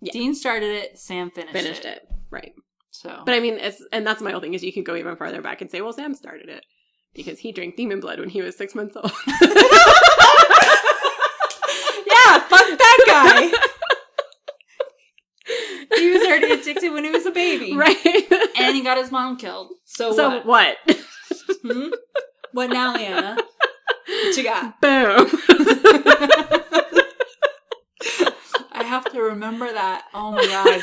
Yeah. Dean started it, Sam finished, Finished it. Right. So, But I mean, it's and that's my whole thing is you can go even farther back and say, well, Sam started it because he drank demon blood when he was six months old. yeah, fuck that guy. he was already addicted when he was a baby, right. And he got his mom killed. So, so what? what? Hmm? What now, Liana? What you got? Boom. I have to remember that. Oh my god.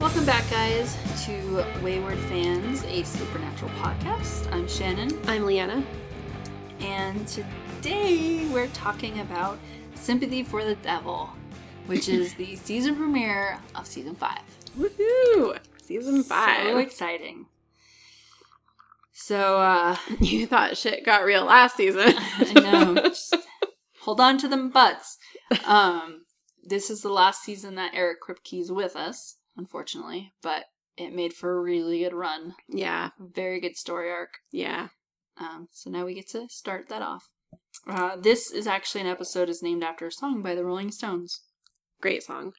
Welcome back, guys, to Wayward Fans, a supernatural podcast. I'm Shannon, I'm Liana. and today we're talking about Sympathy for the Devil, which is the season premiere of season five. Woohoo! Season five. So exciting. So, uh, you thought shit got real last season. I know. Just hold on to them butts. Um, this is the last season that Eric Kripke's with us, unfortunately, but it made for a really good run. yeah. Very good story arc. Yeah. Um, so now we get to start that off. Uh, this is actually an episode is named after a song by the Rolling Stones. Great song.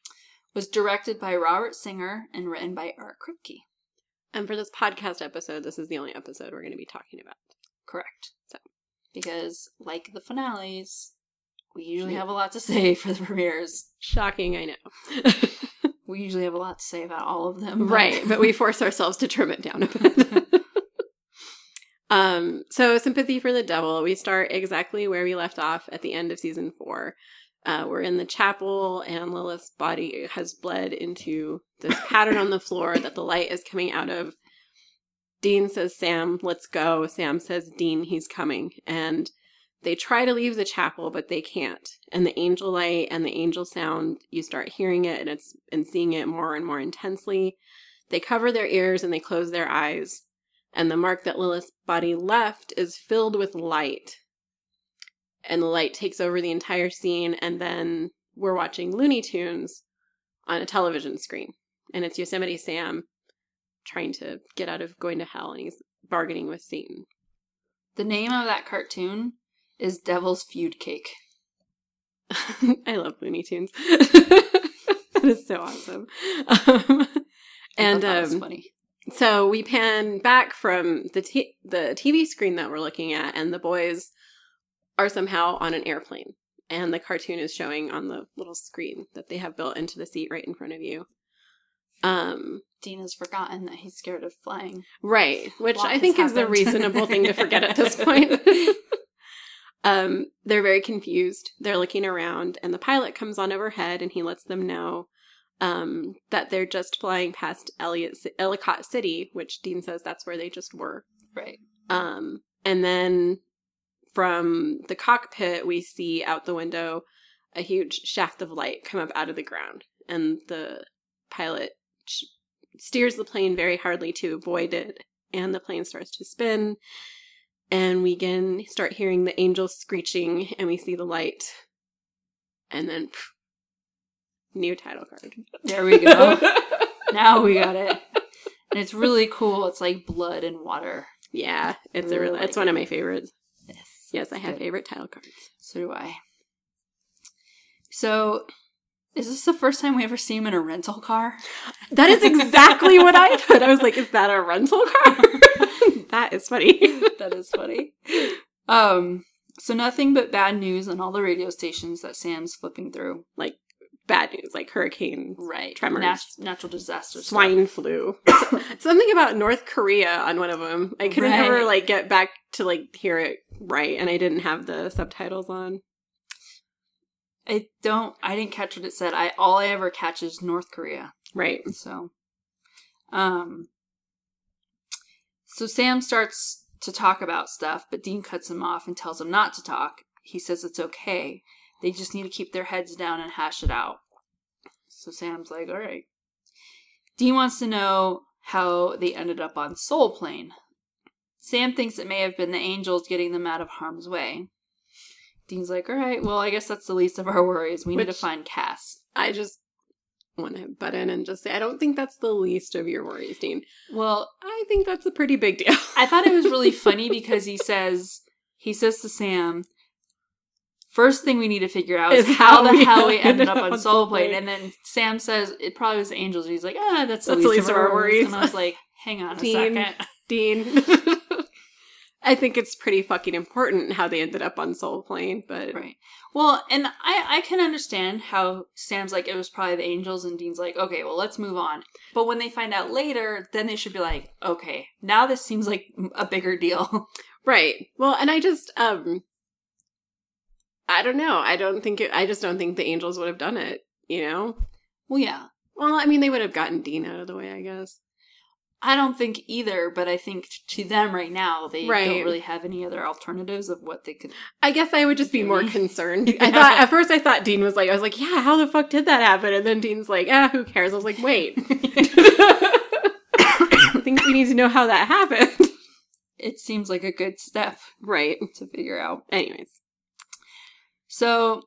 Was directed by Robert Singer and written by Eric Kripke. And for this podcast episode, this is the only episode we're going to be talking about. Correct. So. Because, like the finales, we usually have a lot to say for the premieres. Shocking, I know. We usually have a lot to say about all of them. but- right, but we force ourselves to trim it down a bit. um, so sympathy for the devil. We start exactly where we left off at the end of season four. Uh, we're in the chapel, and Lilith's body has bled into this pattern on the floor that the light is coming out of. Dean says, Sam, let's go. Sam says, Dean, he's coming. And they try to leave the chapel, but they can't. And the angel light and the angel sound, you start hearing it and it's and seeing it more and more intensely. They cover their ears and they close their eyes. And the mark that Lilith's body left is filled with light. And the light takes over the entire scene, and then we're watching Looney Tunes on a television screen. And it's Yosemite Sam trying to get out of going to hell, and he's bargaining with Satan. The name of that cartoon is Devil's Feud Cake. I love Looney Tunes. that is so awesome. Um, and I that was um, funny. so we pan back from the t- the TV screen that we're looking at, and the boys are somehow on an airplane, and the cartoon is showing on the little screen that they have built into the seat right in front of you. Um, Dean has forgotten that he's scared of flying. right, which I think is the reasonable thing to forget at this point. um, they're very confused. They're looking around, and the pilot comes on overhead, and he lets them know um, that they're just flying past Elliot, Ellicott City, which Dean says that's where they just were. Right. Um, and then from the cockpit, we see out the window a huge shaft of light come up out of the ground, and the pilot sh- steers the plane very hardly to avoid it, and the plane starts to spin. And we again start hearing the angels screeching, and we see the light, and then pff, new title card. There we go. now we got it. And it's really cool. It's like blood and water. yeah, it's a Really like it's one of my favorites. Yes. I have good. favorite title cards. So do I. So, is this the first time we ever see him in a rental car? That is exactly what I put. I was like, is that a rental car? that is funny. that is funny. Um, so nothing but bad news on all the radio stations that Sam's flipping through. Bad news, like hurricane, Right. Tremors. Nat- natural disasters. swine flu. Something about North Korea on one of them. I couldn't Right. ever like get back to like hear it right, and I didn't have the subtitles on. I don't. I didn't catch what it said. I all I ever catch is North Korea. Right. So, um, so Sam starts to talk about stuff, but Dean cuts him off and tells him not to talk. He says it's okay. They just need to keep their heads down and hash it out. So Sam's like, all right. Dean wants to know how they ended up on Soul Plane. Sam thinks it may have been the angels getting them out of harm's way. Dean's like, all right, well, I guess that's the least of our worries. We need to find Cass. I just want to butt in and just say, I don't think that's the least of your worries, Dean. Well, I think that's a pretty big deal. I thought it was really funny because he says he says to Sam, first thing we need to figure out is, Is how, how the hell we ended up on Soul Plane. And then Sam says it probably was the angels. He's like, ah, that's the That's least, of our worries. worries. And I was like, hang on a Dean. second. Dean. I think it's pretty fucking important how they ended up on Soul Plane, but Right. Well, and I I can understand how Sam's like it was probably the angels, and Dean's like, okay, well let's move on. But when they find out later, then they should be like, okay, now this seems like a bigger deal. right. Well, and I just um I don't know. I don't think it I just don't think the angels would have done it, you know? well, yeah, Well, I mean they would have gotten Dean out of the way, I guess. I don't think either, but I think to them right now they Right. don't really have any other alternatives of what they could. I guess I would just be more concerned. I thought at first I thought Dean was like I was like, yeah, how the fuck did that happen? And then Dean's like, ah, who cares? I was like, wait. I think we need to know how that happened. it seems like a good step Right. to figure out. Anyways. So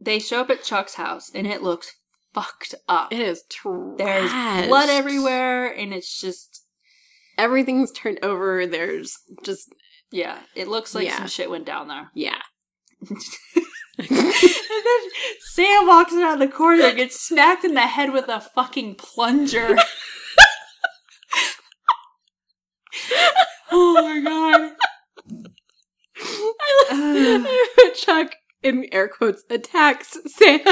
they show up at Chuck's house, and it looks fucked up. It is true. There's blood everywhere, and it's just Everything's turned over. There's just yeah, it looks like Yeah. some shit went down there. yeah. and then Sam walks around the corner and gets smacked in the head with a fucking plunger. oh my god. I love Chuck in air quotes attacks Sam.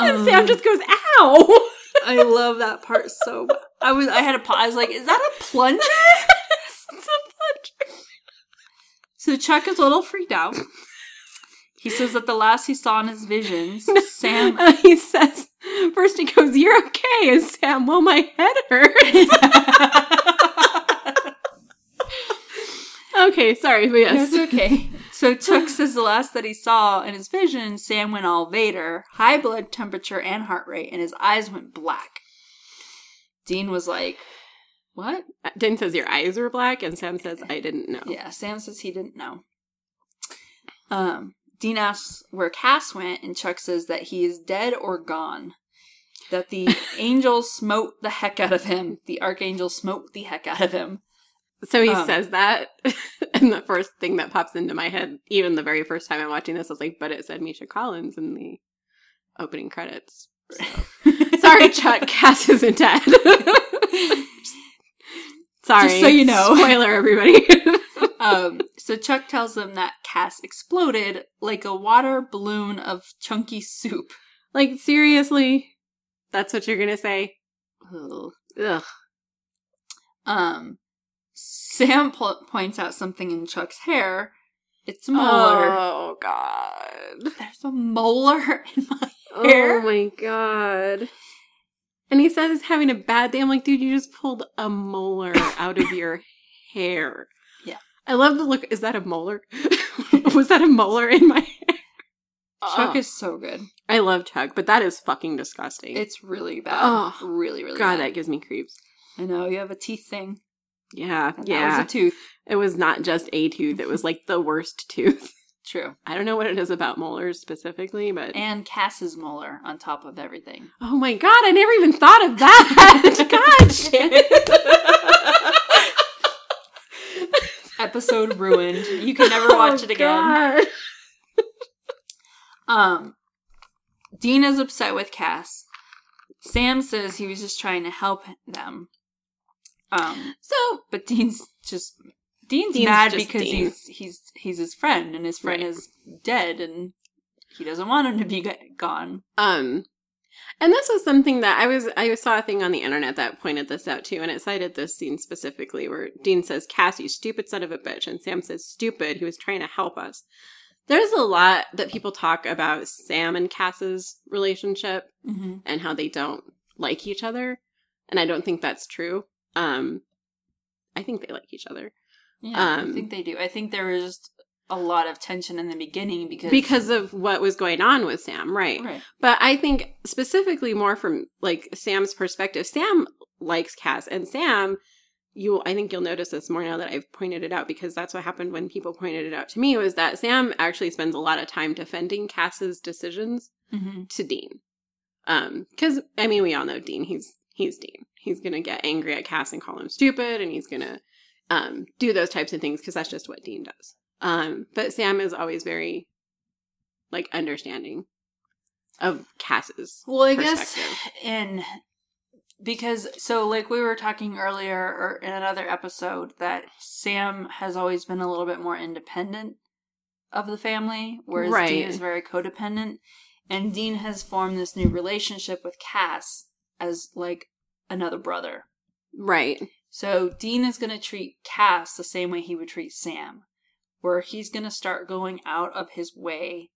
and Sam Um. just goes, ow! I love that part so much. I was I had a pause. I was like, is that a plunger? it's a plunger. So Chuck is a little freaked out. He says that the last he saw in his visions, Sam Uh, he says, first he goes, you're okay. And Sam, well, my head hurts. okay, sorry, but yes. That's okay. So Chuck says the last that he saw in his vision, Sam went all Vader, high blood temperature and heart rate, and his eyes went black. Dean was like, What? Dean says your eyes were black, and Sam says, I didn't know. Yeah, Sam says he didn't know. Um, Dean asks where Cass went, and Chuck says that he is dead or gone. That the angel smote the heck out of him. The archangel smote the heck out of him. So he Um, says that, and the first thing that pops into my head, even the very first time I'm watching this, I was like, but it said Misha Collins in the opening credits. Sorry, Chuck, Cass isn't dead. Sorry. Just so you know. Spoiler, everybody. um, so Chuck tells them that Cass exploded like a water balloon of chunky soup. like, seriously? That's what you're gonna say? Ugh. Ugh. Um, Sam po- points out something in Chuck's hair. It's a molar. Oh, God. There's a molar in my oh, hair. Oh, my God. And he says he's having a bad day. I'm like, dude, you just pulled a molar out of your hair. Yeah. I love the look. Is that a molar? Was that a molar in my hair? Chuck Oh. is so good. I love Chuck, but that is fucking disgusting. It's really bad. Oh, really, really God, bad. that gives me creeps. I know you have a teeth thing. Yeah, And yeah. That was a tooth. it was not just a tooth. It was like the worst tooth. True. I don't know what it is about molars specifically, but And Cass's molar on top of everything. oh my god, I never even thought of that. god, Shannon. Episode ruined. You can never watch Oh, it again. God. Um, Dean is upset with Cass. Sam says he was just trying to help them. Um, So but Dean's just Dean's, Dean's mad just because Dean. he's he's he's his friend and his friend Right. is dead and he doesn't want him to be gone. Um, and this was something that I was I saw a thing on the internet that pointed this out too, and it cited this scene specifically where Dean says, "Cass, you stupid son of a bitch," and Sam says, "Stupid." He was trying to help us. There's a lot that people talk about Sam and Cass's relationship Mm-hmm. and how they don't like each other, and I don't think that's true. Um, I think they like each other Yeah, I Um, think they do. I think there was a lot of tension in the beginning because because of what was going on with Sam, right? right. But I think specifically more from like Sam's perspective, Sam likes Cass and Sam you I think you'll notice this more now that I've pointed it out because that's what happened when people pointed it out to me was that Sam actually spends a lot of time defending Cass's decisions Mm-hmm. to Dean. Um, because I mean, we all know Dean. He's he's Dean. He's gonna get angry at Cass and call him stupid, and he's gonna um do those types of things because that's just what Dean does. Um, but Sam is always very like understanding of Cass's. Well, I guess in because so like we were talking earlier or in another episode that Sam has always been a little bit more independent of the family, whereas Right. Dean is very codependent. And Dean has formed this new relationship with Cass as like another brother. Right. So Dean is going to treat Cass the same way he would treat Sam, where he's going to start going out of his way,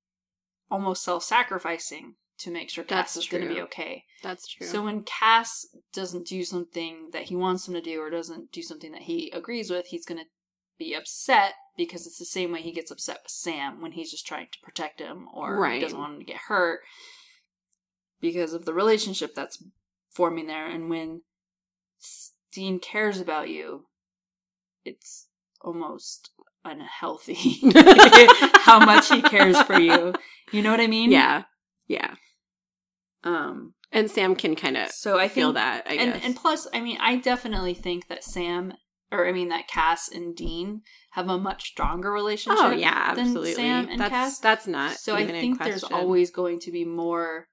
almost self-sacrificing to make sure Cass That's is going to be okay. That's true. So when Cass doesn't do something that he wants him to do or doesn't do something that he agrees with, he's going to be upset because it's the same way he gets upset with Sam when he's just trying to protect him or he doesn't want him to get hurt because of the relationship that's forming there. And when Dean cares about you, it's almost unhealthy how much he cares for you. You know what I mean? yeah. Yeah. Um. And Sam can kind of So I feel think that. I and guess. and plus, I mean, I definitely think that Sam, or I mean, that Cass and Dean have a much stronger relationship. oh yeah, absolutely. Sam and that's Cass. that's not. so I think there's always going to be more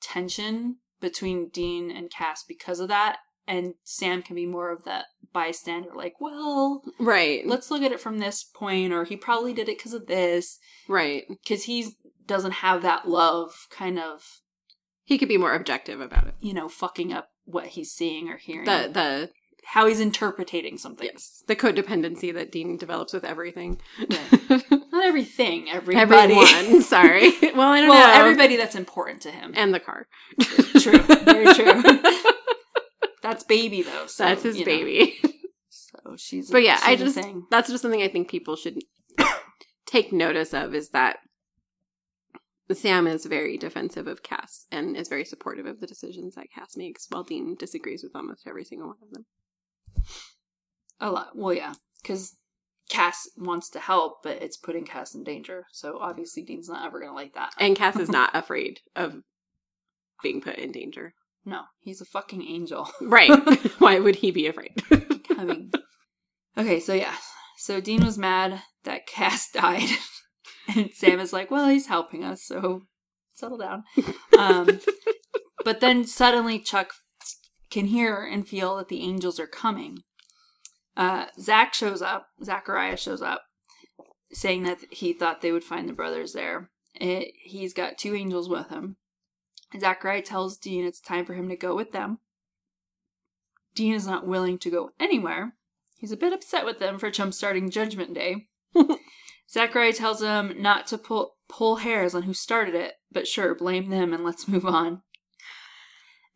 tension between Dean and Cass because of that, and Sam can be more of that bystander, like, well, right. let's look at it from this point, or he probably did it because of this, right. because he doesn't have that love kind of He could be more objective about it. you know fucking up what he's seeing or hearing. The the how he's interpreting something. yes the codependency that Dean develops with everything. everything, everybody. Everyone. Sorry. Well, I don't well, know. everybody that's important to him. and the car. true. Very true. that's baby though. So, That's his you know. baby. So she's. But yeah, she's I just thing. that's just something I think people should take notice of is that Sam is very defensive of Cass and is very supportive of the decisions that Cass makes, while Dean disagrees with almost every single one of them. a lot. Well, yeah, because Cass wants to help, but it's putting Cass in danger. So obviously, Dean's not ever going to like that. And Cass is not afraid of being put in danger. No, he's a fucking angel. Right. Why would he be afraid? I mean, okay, so yeah, so Dean was mad that Cass died, and Sam is like, "Well, he's helping us, so settle down." Um, but then suddenly Chuck can hear and feel that the angels are coming. Uh, Zach shows up. Zachariah shows up, saying that he thought they would find the brothers there. It, he's got two angels with him. Zachariah tells Dean it's time for him to go with them. Dean is not willing to go anywhere. He's a bit upset with them for jump-starting Judgment Day. Zachariah tells him not to pull pull hairs on who started it, but sure, blame them and let's move on.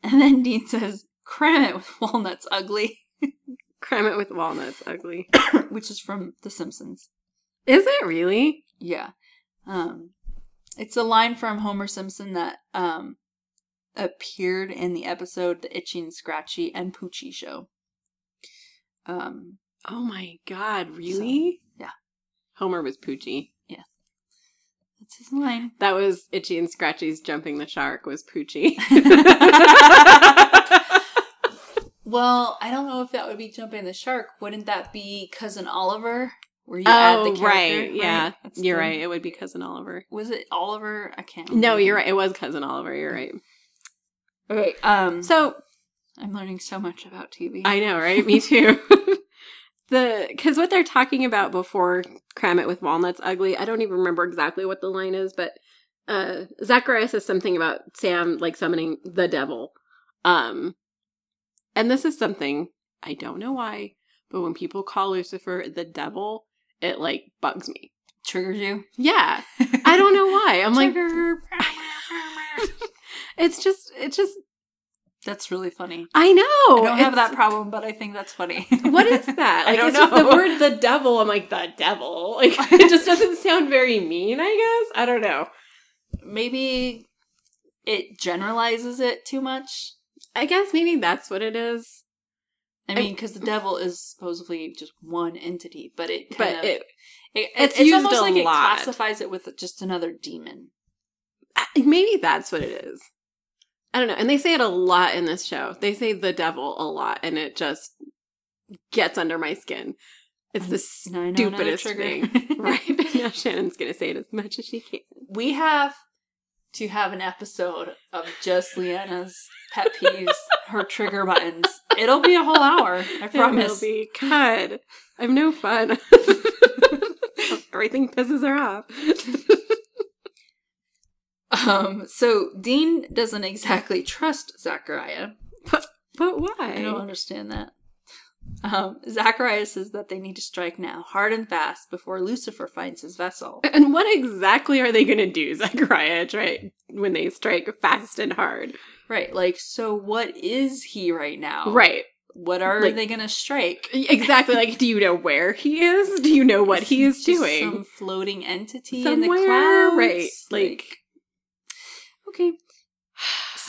And then Dean says, "Cram it with walnuts, ugly," Cram it with walnuts, ugly. which is from The Simpsons. Is it really? Yeah, um, it's a line from Homer Simpson that um appeared in the episode "The Itchy and Scratchy and Poochie Show." Um, Oh my god, really? yeah. Homer was Poochie. Yeah. That's his line. That was Itchy and Scratchy's jumping the shark was Poochie. Well, I don't know if that would be jumping the shark. Wouldn't that be cousin Oliver? Where you add the oh, character, right. Yeah. That's You're the- right. It would be Cousin Oliver. Was it Oliver? I can't. No, remember. you're right. It was Cousin Oliver. You're right. Okay. Um, So I'm learning so much about TV. I know, right? Me too. the because what they're talking about before cram it with walnuts ugly. I don't even remember exactly what the line is, but uh Zachariah says something about Sam like summoning the devil. Um and this is something I don't know why, but when people call Lucifer the devil, it like bugs me. triggers you. Yeah. I don't know why. I'm like it's just it's just That's really funny. I know. I don't have that problem, but I think that's funny. What is that? I Like, don't it's just the word the devil. I'm like, the devil. Like, it just doesn't sound very mean, I guess. I don't know. Maybe it generalizes it too much. I guess maybe that's what it is. I mean, because the devil is supposedly just one entity, but it kind But of it, it- it's it's, used almost a like it classifies it with just another demon. maybe that's what it is. I don't know. And they say it a lot in this show. They say the devil a lot, and it just gets under my skin. It's the mm, Now I know another stupidest thing. right? now Shannon's going to say it as much as she can. We have to have an episode of just Liana's pet peeves, her trigger buttons. It'll be a whole hour, I promise. It will be. God, I'm no fun. Everything pisses her off. Um, so Dean doesn't exactly trust Zachariah. but But why? I don't understand that. Um, Zachariah says that they need to strike now, hard and fast, before Lucifer finds his vessel. And what exactly are they going to do, Zacharias, right? when they strike fast and hard? Right, like, so what is he right now? Right. What are Like- they gonna strike? Exactly. Like, do you know where he is? Do you know what he is doing? Some floating entity in the Somewhere, clouds. right, like- okay.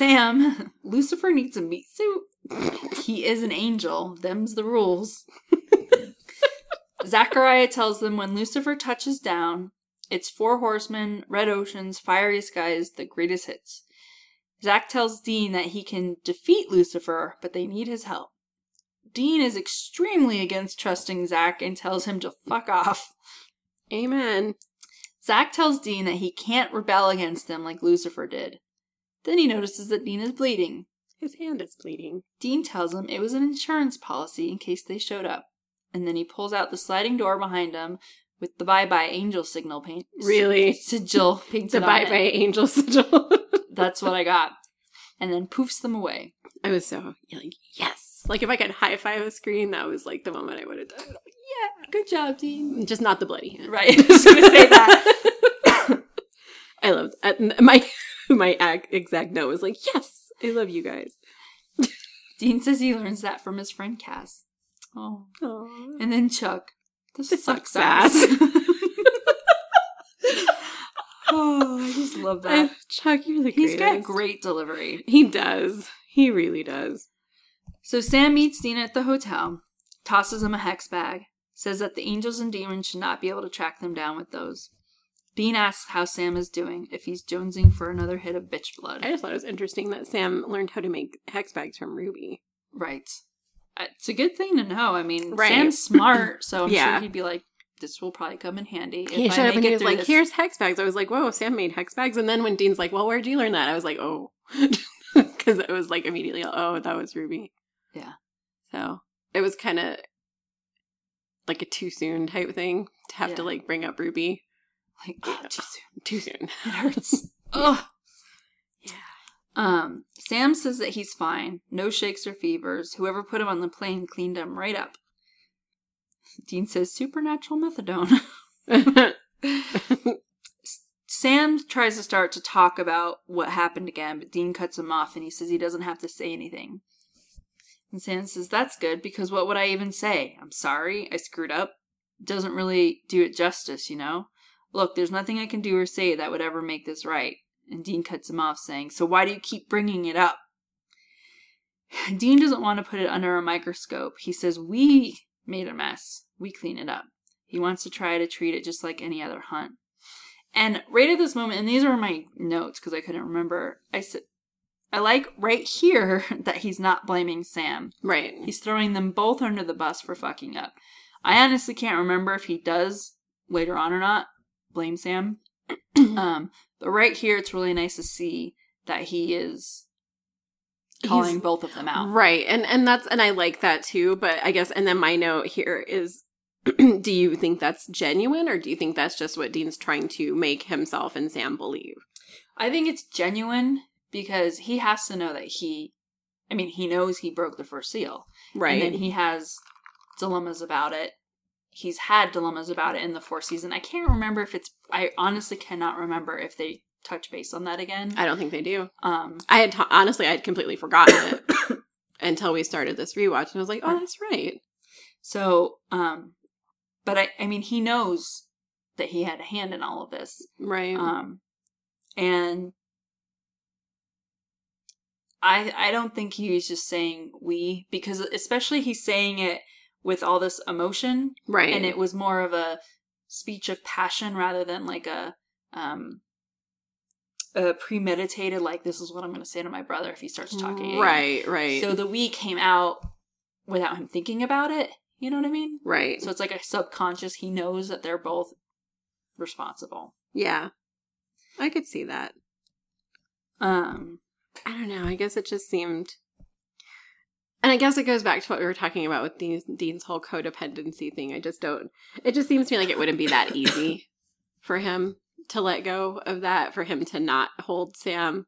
Sam, Lucifer needs a meat suit. He is an angel. Them's the rules. Zachariah tells them when Lucifer touches down, it's four horsemen, red oceans, fiery skies, the greatest hits. Zach tells Dean that he can defeat Lucifer, but they need his help. Dean is extremely against trusting Zach and tells him to fuck off. Amen. Zach tells Dean that he can't rebel against them like Lucifer did. Then he notices that Dean is bleeding. His hand is bleeding. Dean tells him it was an insurance policy in case they showed up. And then he pulls out the sliding door behind him with the bye bye angel signal paint. Really? Sigil painted The on bye bye angel sigil. That's what I got. And then poofs them away. I was so like, yes. Like, if I could high five a screen, that was like the moment I would have done. Like, Good job, Dean. Just not the bloody hand. Right, I was gonna say that. I loved uh, my my exact note was like, yes, I love you guys. Dean says he learns that from his friend Cass. Oh. Aww. And then Chuck. The The sucks ass. oh, I just love that. Chuck, you're the He's greatest. got great delivery. He does. He really does. So Sam meets Dean at the hotel, tosses him a hex bag, says that the angels and demons should not be able to track them down with those. Dean asks how Sam is doing, if he's jonesing for another hit of bitch blood. I just thought it was interesting that Sam learned how to make hex bags from Ruby. Right. Uh, It's a good thing to know. I mean, Right. Sam's smart, so I'm Yeah. sure he'd be like, this will probably come in handy. He if I showed up and he was like, this." "Here's hex bags." I was like, "Whoa, Sam made hex bags!" And then when Dean's like, "Well, where'd you learn that?" I was like, "Oh," because it was like immediately, "Oh, that was Ruby." Yeah. So it was kind of like a too soon type thing to have to like bring up Ruby Like, oh, too soon. too soon. It hurts. Ugh. Yeah. Um, Sam says that he's fine. No shakes or fevers. Whoever put him on the plane cleaned him right up. Dean says supernatural methadone. Sam tries to start to talk about what happened again, but Dean cuts him off and he says he doesn't have to say anything. And Sam says, That's good because what would I even say? I'm sorry, I screwed up. Doesn't really do it justice, you know? Look, there's nothing I can do or say that would ever make this right. And Dean cuts him off, saying, So why do you keep bringing it up? Dean doesn't want to put it under a microscope. He says, We made a mess. We clean it up. He wants to try to treat it just like any other hunt. And right at this moment, and these are my notes because I couldn't remember, I said, I like right here that he's not blaming Sam. right. He's throwing them both under the bus for fucking up. I honestly can't remember if he does later on or not blame Sam. um, but right here, it's really nice to see that he is calling He's- both of them out. Right. And and that's and I like that too, but I guess and then my note here is do you think that's genuine or do you think that's just what Dean's trying to make himself and Sam believe? I think it's genuine because he has to know that he, I mean, he knows he broke the first seal. Right. And then he has dilemmas about it. He's had dilemmas about it in the fourth season. I can't remember if it's, I honestly cannot remember if they touch base on that again. I don't think they do. Um, I had t- honestly I had completely forgotten it until we started this rewatch and I was like, "Oh, that's right." so, um, but I, I mean, he knows that he had a hand in all of this. Right. Um, and I I don't think he was just saying we because especially he's saying it with all this emotion right. and it was more of a speech of passion rather than like a um a premeditated like this is what I'm going to say to my brother if he starts talking. Right, right. So the we came out without him thinking about it. You know what I mean? right. So it's like a subconscious. He knows that they're both responsible. yeah. I could see that. Um, I don't know. I guess it just seemed. And I guess it goes back to what we were talking about with Dean's, Dean's whole codependency thing. I just don't. It just seems to me like it wouldn't be that easy for him to let go of that, for him to not hold Sam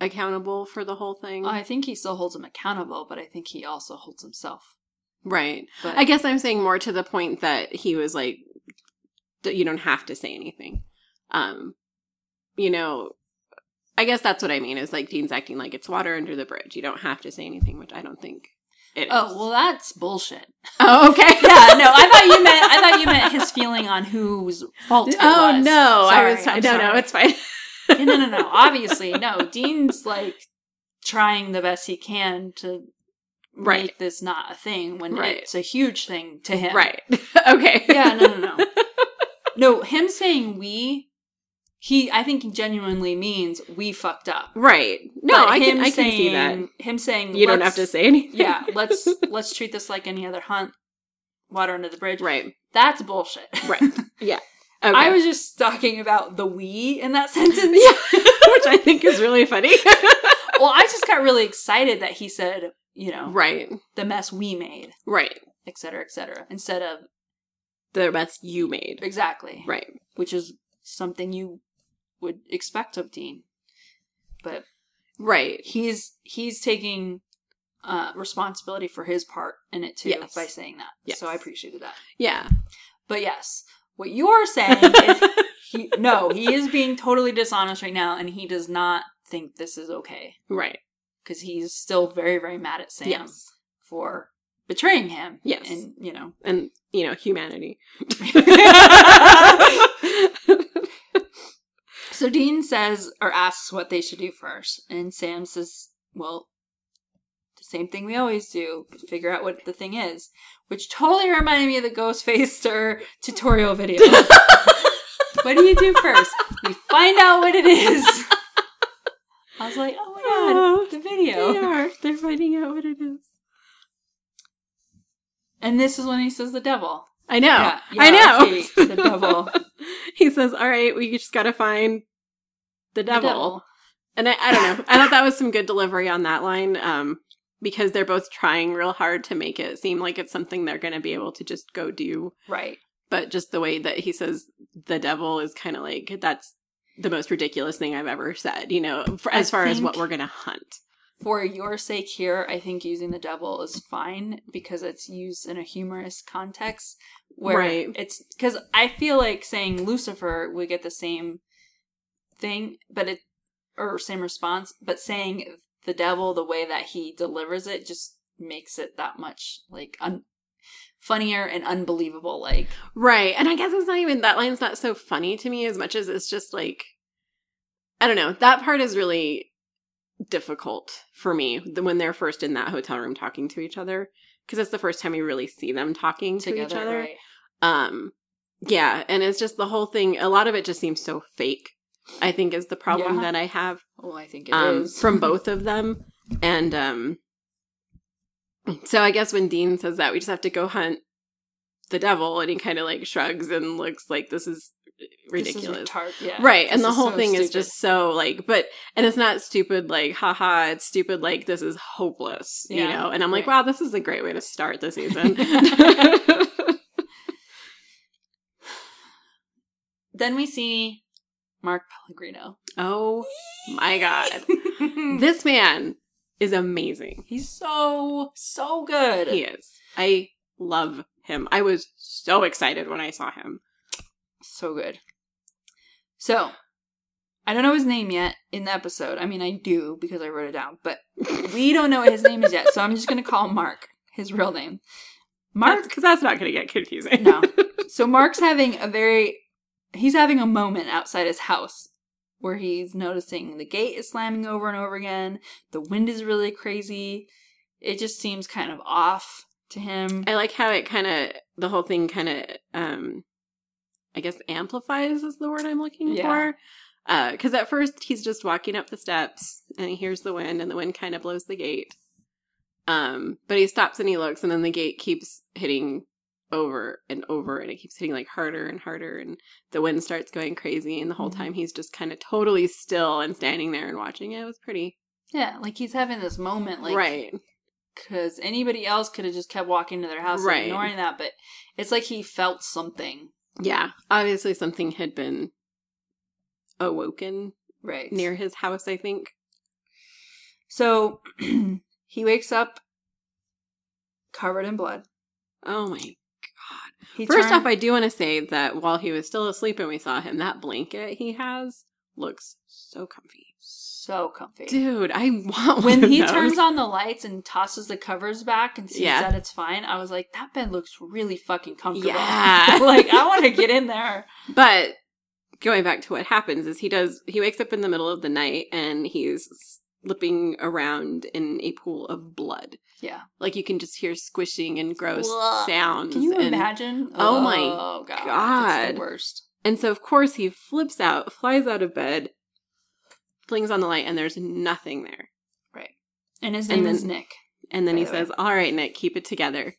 accountable for the whole thing. I think he still holds him accountable, but I think he also holds himself. right. But I guess I'm saying more to the point that he was like, "D- you don't have to say anything. Um, you know, I guess that's what I mean is like Dean's acting like it's water under the bridge. You don't have to say anything, which I don't think it oh, is. oh well, that's bullshit. oh, okay. yeah, no, I thought you meant I thought you meant his feeling on whose fault it oh was. no, I Sorry, was. T- I'm no, no, it's fine. no, no, no, no. Obviously, no. Dean's like trying the best he can to Right. make this not a thing when Right. it's a huge thing to him. right. okay. Yeah, no, no, no. No, him saying we, he, I think genuinely means we fucked up. Right. No, But I can. I can see that. Him saying You don't have to say anything. Yeah, let's let's treat this like any other hunt. Water under the bridge. right. That's bullshit. Right. Yeah. Okay. I was just talking about the we in that sentence. Yeah. Which I think is really funny. well, I just got really excited that he said, you know, right. the mess we made, Right. et cetera, et cetera, instead of The mess you made. exactly, Right. which is something you would expect of Dean. But Right. he's he's taking uh, responsibility for his part in it too Yes. by saying that. Yes. So I appreciated that. Yeah. But yes, what you're saying is he no, he is being totally dishonest right now, and he does not think this is okay Right. because he's still very very mad at Sam Yes. for betraying him. Yes. and you know. And you know humanity. So Dean says or asks what they should do first, and Sam says, "Well, the same thing we always do: figure out what the thing is." Which totally reminded me of the Ghostfacer tutorial video. what do you do first? You find out what it is. I was like, "Oh my god, oh, the video!" they video!" are. They're finding out what it is. And this is when he says the devil. I know. Yeah, yeah, I know. okay, the devil. he says, "All right, we just got to find the The devil." And I, I don't know. I thought that was some good delivery on that line, um, because they're both trying real hard to make it seem like it's something they're going to be able to just go do. Right. But just the way that he says the devil is kind of like that's the most ridiculous thing I've ever said. You know, for, I as far as what we're going to hunt. For your sake here, I think using the devil is fine because it's used in a humorous context where Right. it's because I feel like saying Lucifer we get the same thing, but it or same response, but saying the devil the way that he delivers it just makes it that much like un- funnier and unbelievable. Like Right. And I guess it's not even that line's not so funny to me as much as it's just like I don't know. That part is really difficult for me when they're first in that hotel room talking to each other because it's the first time we really see them talking to each other. right? Um yeah, and it's just the whole thing a lot of it just seems so fake. I think is the problem Yeah. that I have Oh, I think it is um, from both of them. And um, so I guess when Dean says that, we just have to go hunt the devil, and he kind of like shrugs and looks like This is ridiculous. yeah, Right, and the whole so thing is just so like, but and it's not stupid like, haha, it's stupid like this is hopeless, you know. And I'm like, right. wow, this is a great way to start the season. Then we see Mark Pellegrino. oh my god, this man is amazing. He's so so good. He is. I love him. I was so excited when I saw him. So good. So, I don't know his name yet in the episode. I mean, I do because I wrote it down, but we don't know what his name is yet. So I'm just going to call Mark, his real name. Mark. because that's not going to get confusing. No. So Mark's having a very he's having a moment outside his house where he's noticing the gate is slamming over and over again. The wind is really crazy. It just seems kind of off to him. I like how it kind of the whole thing kind of um I guess amplifies is the word I'm looking Yeah. for. Because at first he's just walking up the steps and he hears the wind, and the wind kind of blows the gate. Um, but he stops and he looks, and then the gate keeps hitting over and over, and it keeps hitting like harder and harder, and the wind starts going crazy. And the whole Mhm. time he's just kind of totally still and standing there and watching it. It was pretty Yeah, like he's having this moment, like right. because anybody else could have just kept walking to their house Right. ignoring that, but it's like he felt something. Yeah, obviously something had been awoken Right. near his house. I think. So he wakes up covered in blood. Oh my He First turn- off, I do want to say that while he was still asleep and we saw him, that blanket he has looks so comfy. So comfy. Dude, I want when he turns on the lights and tosses the covers back and sees Yeah. that it's fine, I was like, that bed looks really fucking comfortable. Yeah. like I want to get in there. But going back to what happens is he does he wakes up in the middle of the night and he's slipping around in a pool of blood. Yeah. Like you can just hear squishing and gross Ugh. sounds. Can you and, imagine? Oh my oh, god, God. the worst. And so of course he flips out, flies out of bed, flings on the light, and there's nothing there. Right. And his And name is Nick. And then he the says, All right, Nick, keep it together.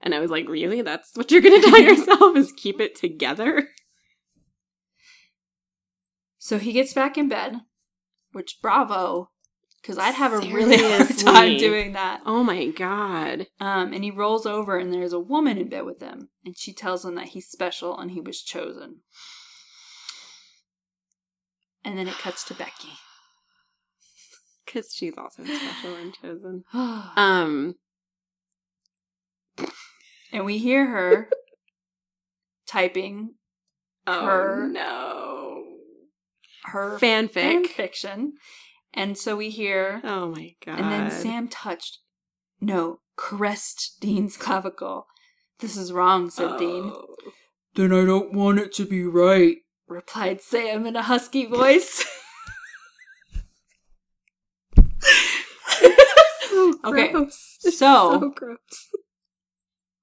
And I was like, Really? That's what you're gonna tell yourself is keep it together? So he gets back in bed, which bravo, because I'd have a really hard time doing that. Oh my god. Um, and he rolls over, and there's a woman in bed with him, and she tells him that he's special and he was chosen. And then it cuts to Becky. Because she's also special and chosen. Um, and we hear her typing oh Her- no. her fan Fanfic. fiction, and so we hear, Oh my god. and then Sam touched, no, caressed Dean's clavicle. This is wrong, said Dean. Oh. Then I don't want it to be right, replied Sam in a husky voice. So Okay. So- so gross.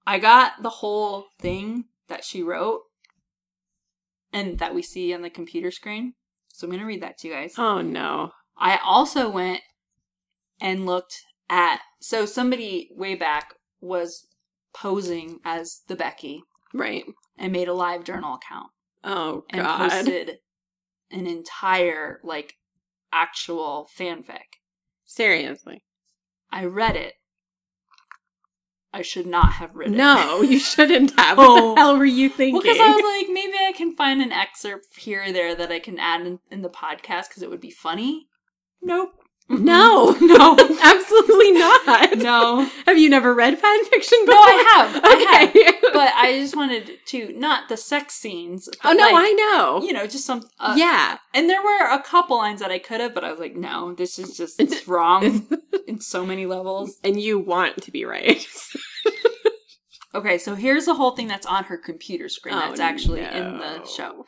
I got the whole thing that she wrote and that we see on the computer screen. So I'm going to read that to you guys. Oh no. I also went and looked at so somebody way back was posing as the Becky Right. and made a live journal account Oh and god. posted an entire like actual fanfic. Seriously. I read it. I should not have written it. No, you shouldn't have. Oh. What the oh. hell were you thinking? Well, because I was like, maybe I can find an excerpt here or there that I can add in, in the podcast because it would be funny. Nope. No, No. absolutely not. No. Have you never read fan fiction before? No, I have. I have. Okay. But I just wanted to, not the sex scenes. oh no, like, I know. You know, just some. Uh, yeah. And there were a couple lines that I could have, but I was like, no, this is just it's wrong in so many levels. and you want to be right. Okay, so here's the whole thing that's on her computer screen Oh, that's actually in the show.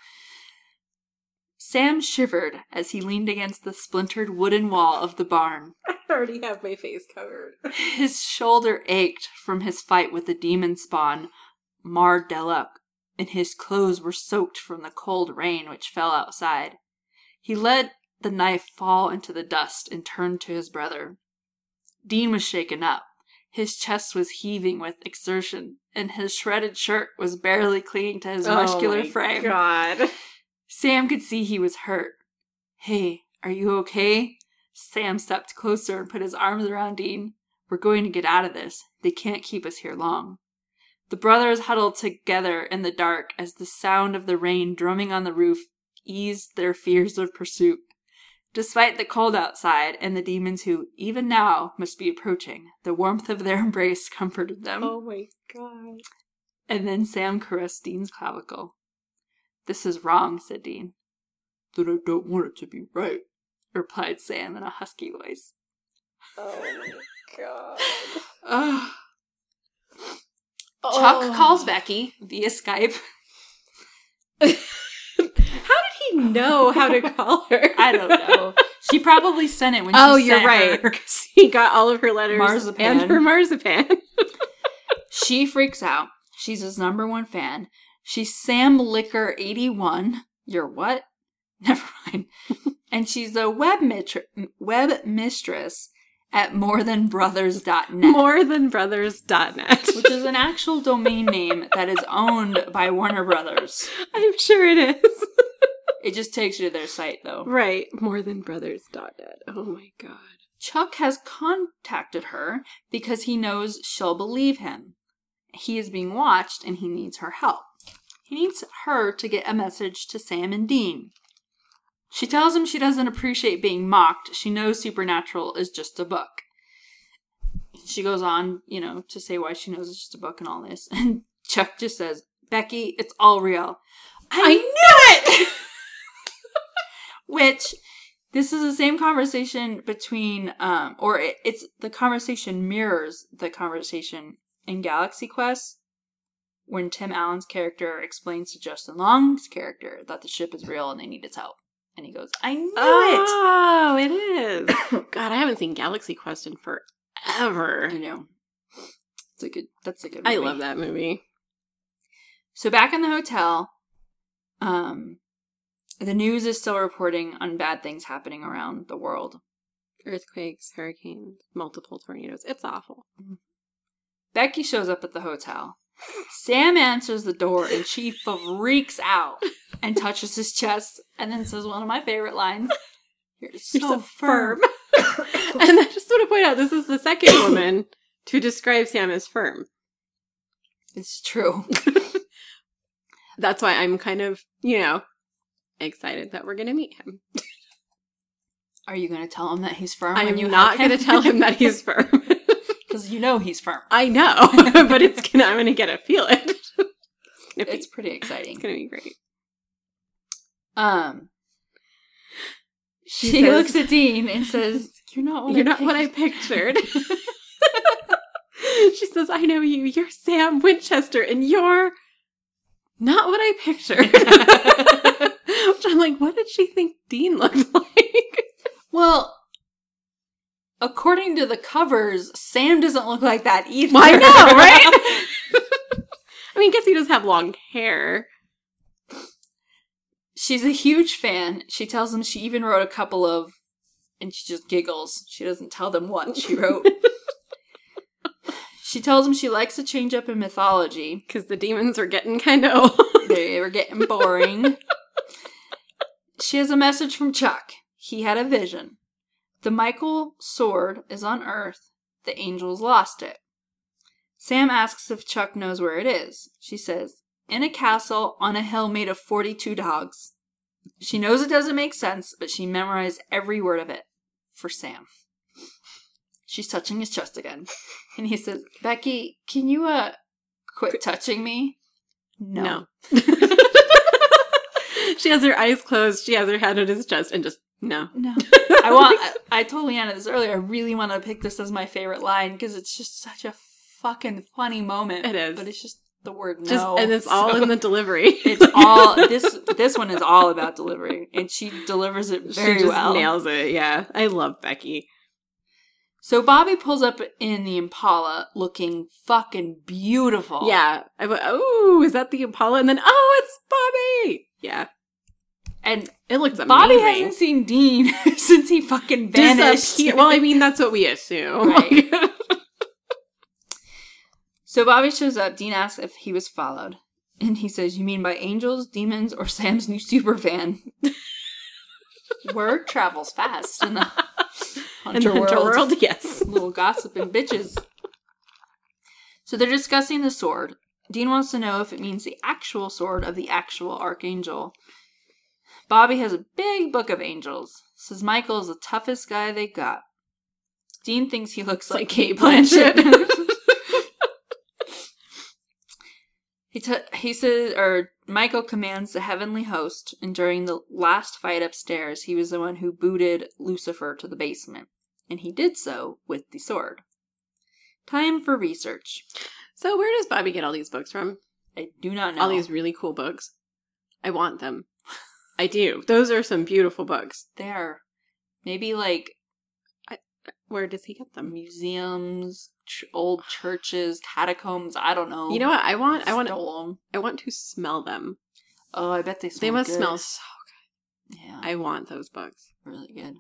Sam shivered as he leaned against the splintered wooden wall of the barn. I already have my face covered. His shoulder ached from his fight with the demon spawn, Mar Deluk, and his clothes were soaked from the cold rain which fell outside. He let the knife fall into the dust and turned to his brother. Dean was shaken up. His chest was heaving with exertion, and his shredded shirt was barely clinging to his oh muscular oh my frame. God. Sam could see he was hurt. Hey, are you okay? Sam stepped closer and put his arms around Dean. We're going to get out of this. They can't keep us here long. The brothers huddled together in the dark as the sound of the rain drumming on the roof eased their fears of pursuit. Despite the cold outside and the demons who, even now, must be approaching, the warmth of their embrace comforted them. Oh my God. And then Sam caressed Dean's clavicle. This is wrong, said Dean. Then I don't want it to be right, replied Sam in a husky voice. Oh my God. Ugh. Oh. Chuck calls Becky via Skype. How did he know how to call her? I don't know. She probably sent it when Oh, she you're right. her- 'Cause he got all of her letters Marzipan. and her marzipan. She freaks out. She's his number one fan. She's Sam Licker 81. You're what? Never mind. and she's a web, mitr- web mistress at morethanbrothers.net. More than brothers.net. which is an actual domain name that is owned by Warner Brothers. I'm sure it is. It just takes you to their site though. right. More than brothers.net. Oh my god. Chuck has contacted her because he knows she'll believe him. He is being watched and he needs her help. He needs her to get a message to Sam and Dean. She tells him she doesn't appreciate being mocked. She knows Supernatural is just a book. She goes on, you know, to say why she knows it's just a book and all this. And Chuck just says, Becky, it's all real. I, knew it! Which this is the same conversation between um or it, it's the conversation mirrors the conversation in Galaxy Quest when Tim Allen's character explains to Justin Long's character that the ship is real and they need his help. And he goes, I knew Oh, it is. God, I haven't seen Galaxy Quest in forever. it. I know. It's a good that's a good movie. I love that movie. So back in the hotel, um the news is still reporting on bad things happening around the world. Earthquakes, hurricanes, multiple tornadoes. It's awful. Becky shows up at the hotel. Sam answers the door and she freaks out and touches his chest and then says one of my favorite lines. You're so, You're so firm. and I just want to point out this is the second woman to describe Sam as firm. It's true. That's why I'm kind of, you know, excited that we're going to meet him. Are you going to tell him that he's firm? I am not going to tell him that he's firm. Because you know he's firm. I know, but it's gonna. I'm gonna get to feel it. it's pretty exciting. it's gonna be great. Um, She she, says- looks at Dean and says, "You're not what You're I not what I pictured. she says, "I know you. You're Sam Winchester, and you're not what I pictured." Which I'm like, what did she think Dean looked like? well, according to the covers, Sam doesn't look like that either. Well, I know, right? I mean, I guess he does have long hair. She's a huge fan. She tells them she even wrote a couple of, and she just giggles. She doesn't tell them what she wrote. she tells them she likes to change up in mythology. Because the demons are getting kind of old. They were getting boring. she has a message from Chuck. He had a vision. The Michael sword is on Earth. The angels lost it. Sam asks if Chuck knows where it is. She says, in a castle on a hill made of 42 dogs. She knows it doesn't make sense, but she memorized every word of it for Sam. She's touching his chest again. And he says, Becky, can you, uh, quit touching me? No. she has her eyes closed. She has her hand on his chest and just no. No. I want. I, I told Liana this earlier. I really want to pick this as my favorite line because it's just such a fucking funny moment. It is. but it's just the word Just no, and it's all so- in the delivery. It's all this. This one is all about delivery, and she delivers it very she just well. nails it. Yeah, I love Becky. So Bobby pulls up in the Impala, looking fucking beautiful. Yeah, I went. Oh, is that the Impala? And then oh, it's Bobby. Yeah, and it looks amazing. Bobby hasn't seen Dean since he fucking vanished. Disappear- Well, I mean, that's what we assume. Right. So Bobby shows up. Dean asks if he was followed. And he says, You mean by angels, demons, or Sam's new super fan? Word travels fast in the In the hunter, Hunter world. world, yes. Little gossiping bitches. So they're discussing the sword. Dean wants to know if it means the actual sword of the actual archangel. Bobby has a big book of angels. Says Michael is the toughest guy they got. Dean thinks he looks like, Cate. Blanchett. he t- he says, or Michael commands the heavenly host, and during the last fight upstairs, he was the one who booted Lucifer to the basement, and he did so with the sword. Time for research. So where does Bobby get all these books from? I do not know. All these really cool books. I want them. I do. Those are some beautiful books. They are maybe like Where does he get them? museums, ch- old churches, catacombs. I don't know. You know what? I want. I want. Stole. I want to smell them. Oh, I bet they smell. they must good. smell so good. Yeah, I want those books. really good.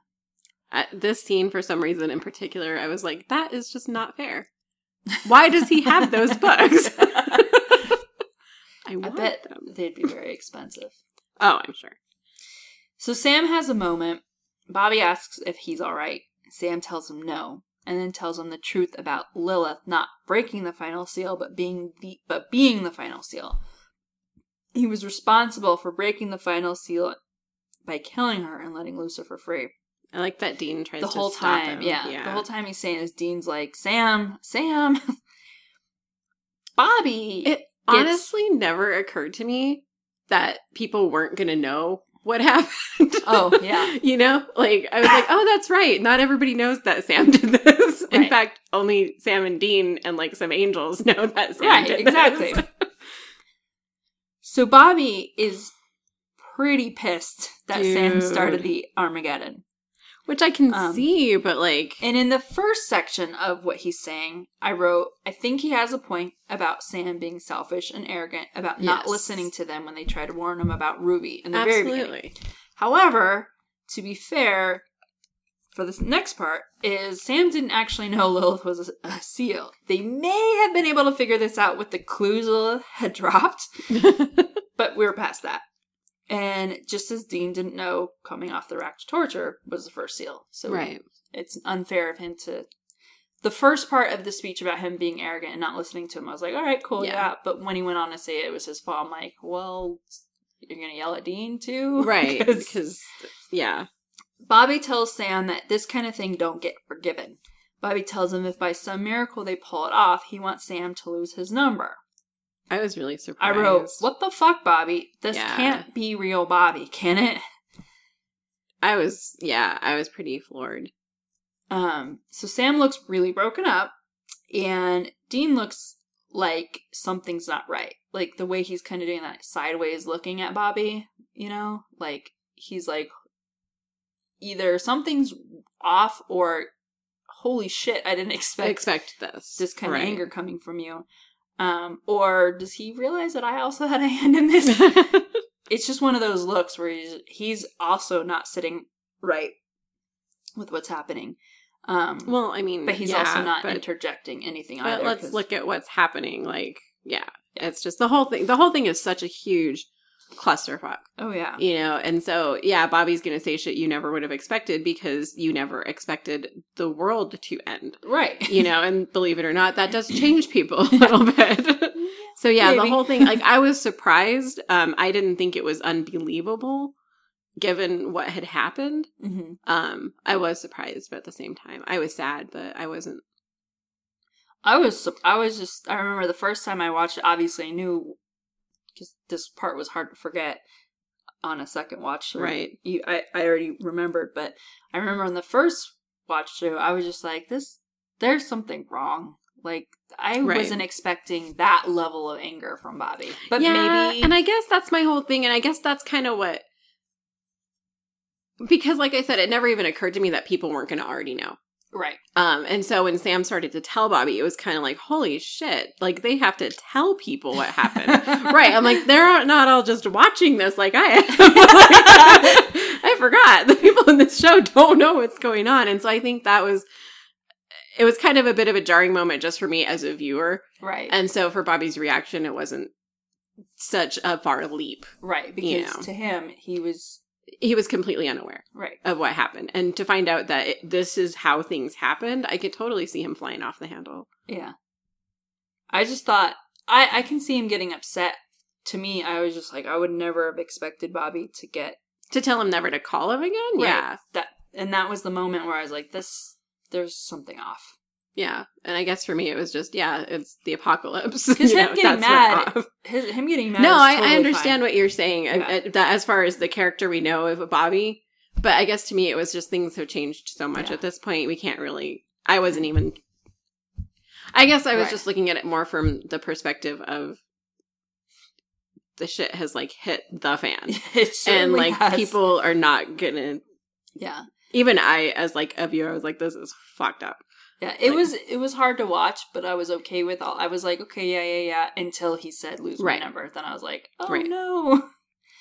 At this scene, for some reason in particular, I was like, that is just not fair. Why does he have those books? I I bet them. they'd be very expensive. Oh, I'm sure. So Sam has a moment. Bobby asks if he's all right. Sam tells him no, and then tells him the truth about Lilith not breaking the final seal, but being the but being the final seal. He was responsible for breaking the final seal by killing her and letting Lucifer free. I like that Dean tries the to whole time, him. yeah, The whole time he's saying is Dean's like, Sam, Sam, Bobby. It honestly never occurred to me that people weren't going to know what happened. Oh, yeah. you know? Like, I was like, oh, that's right. Not everybody knows that Sam did this. In Right. fact, only Sam and Dean and like some angels know that Sam Right, did exactly. this. So Bobby is pretty pissed that Sam started the Armageddon. Which I can Um, see, but like, And in the first section of what he's saying, I wrote, I think he has a point about Sam being selfish and arrogant about not Yes. listening to them when they try to warn him about Ruby in the very beginning. absolutely. However, to be fair, for this next part, is Sam didn't actually know Lilith was a, a seal. They may have been able to figure this out with the clues Lilith had dropped, but we're past that. And just as Dean didn't know coming off the rack to torture was the first seal. So right. it's unfair of him to. The first part of the speech about him being arrogant and not listening to him, I was like, all right, cool, yeah. Yeah. But when he went on to say it was his fault, I'm like, well, you're going to yell at Dean too? Right. Because, yeah. Bobby tells Sam that this kind of thing don't get forgiven. Bobby tells him if by some miracle they pull it off, he wants Sam to lose his number. I was really surprised. I wrote, What the fuck, Bobby? This Yeah. can't be real Bobby, can it? I was, yeah, I was pretty floored. Um, so Sam looks really broken up, and Dean looks like something's not right. Like the way he's kind of doing that sideways looking at Bobby, you know? Like he's like either something's off or holy shit, I didn't I expect expect this. this kind Right. of anger coming from you. Um, or does he realize that I also had a hand in this? it's just one of those looks where he's he's also not sitting right with what's happening. Um, well, I mean, but he's yeah, also not but, interjecting anything but either. let's look at what's happening. Like, yeah, it's just the whole thing. The whole thing is such a huge clusterfuck, Oh yeah, you know. And so, yeah, Bobby's gonna say shit you never would have expected because you never expected the world to end, right. you know. and believe it or not, that does change people a little bit. So yeah, Maybe. the whole thing, like I was surprised. Um, I didn't think it was unbelievable given what had happened. hmm Um, I was surprised, but at the same time, I was sad, but I wasn't. I was I was just I remember the first time I watched it. Obviously, I knew because this part was hard to forget on a second watch. through. Right. You, I I already remembered, but I remember on the first watch through, I was just like, this. There's something wrong. Like I Right. wasn't expecting that level of anger from Bobby, but yeah, maybe and I guess that's my whole thing, and I guess that's kind of what. Because, like I said, it never even occurred to me that people weren't going to already know. Right. Um, and so when Sam started to tell Bobby, it was kind of like, holy shit, like they have to tell people what happened. right. I'm like, they're not all just watching this like I am. I forgot. The people in this show don't know what's going on. And so I think that was, it was kind of a bit of a jarring moment just for me as a viewer. right. And so for Bobby's reaction, it wasn't such a far leap. right. Because you know. to him, he was He was completely unaware right. of what happened. And to find out that it, this is how things happened, I could totally see him flying off the handle. Yeah. I just thought I I can see him getting upset. To me, I was just like I would never have expected Bobby to get To tell him never to call him again? right, Yeah. that and that was the moment where I was like this there's something off. Yeah. And I guess for me, it was just, yeah, it's the apocalypse. You him know, getting mad his, him getting mad No, I, totally I understand fine. what you're saying. Uh, yeah. I- that as far as the character we know of Bobby, but I guess to me, it was just things have changed so much Yeah. at this point. We can't really. I wasn't mm. even. I guess I was Right. just looking at it more from the perspective of the shit has like hit the fan, and like has. people are not gonna. Yeah. Even I, as like a viewer, I was like, "This is fucked up." Yeah, it Like- was it was hard to watch, but I was okay with all. I was like, okay, yeah, yeah, yeah, until he said lose Right. my number. Then I was like, oh Right. no.